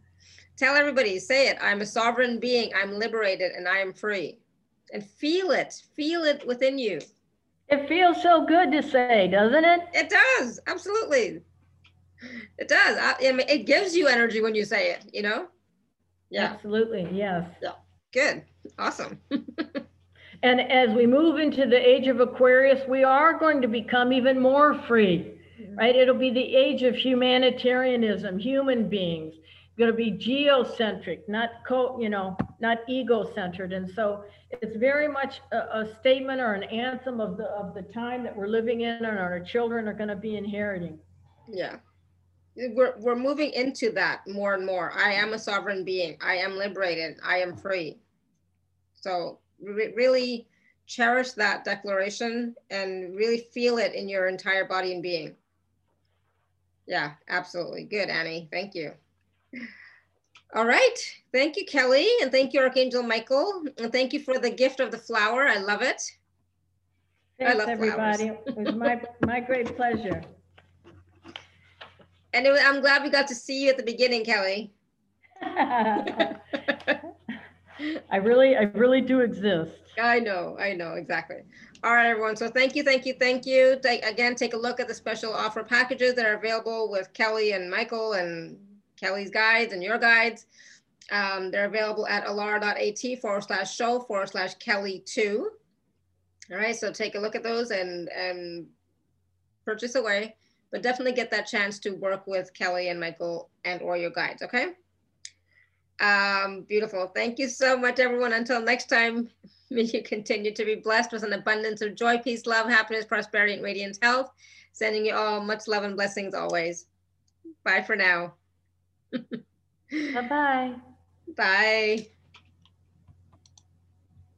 Tell everybody say it. I'm a sovereign being. I'm liberated and i am free. And feel it. Feel it within you. It feels so good to say, doesn't it? it does. Absolutely it does I, I mean, it gives you energy when you say it you know yeah Absolutely, yes. Yeah. good awesome And as we move into the age of Aquarius, we are going to become even more free, right? It'll be the age of humanitarianism, human beings, going to be geocentric, not co, you know, not ego-centered. And so it's very much a, a statement or an anthem of the of the time that we're living in, and our children are going to be inheriting. Yeah. We're, we're moving into that more and more. I am a sovereign being. I am liberated. I am free. So re- really cherish that declaration and really feel it in your entire body and being. Yeah, absolutely. Good, Annie. Thank you. All right. Thank you, Kelly. And thank you, Archangel Michael. And thank you for the gift of the flower. I love it. I Thanks, love everybody. It was my, my great pleasure. And it, was- I'm glad we got to see you at the beginning, Kelly. I really, I really do exist. I know, I know, exactly. All right, everyone. So thank you, thank you, thank you. Take, again, take a look at the special offer packages that are available with Kelly and Michael and Kelly's guides and your guides. Um, they're available at alara.at forward slash show forward slash Kelly two. All right, so take a look at those and, and purchase away, but definitely get that chance to work with Kelly and Michael and or your guides, okay? Um, beautiful. Thank you so much, everyone. Until next time, may you continue to be blessed with an abundance of joy, peace, love, happiness, prosperity, and radiant health. Sending you all much love and blessings always. Bye for now. Bye-bye. Bye.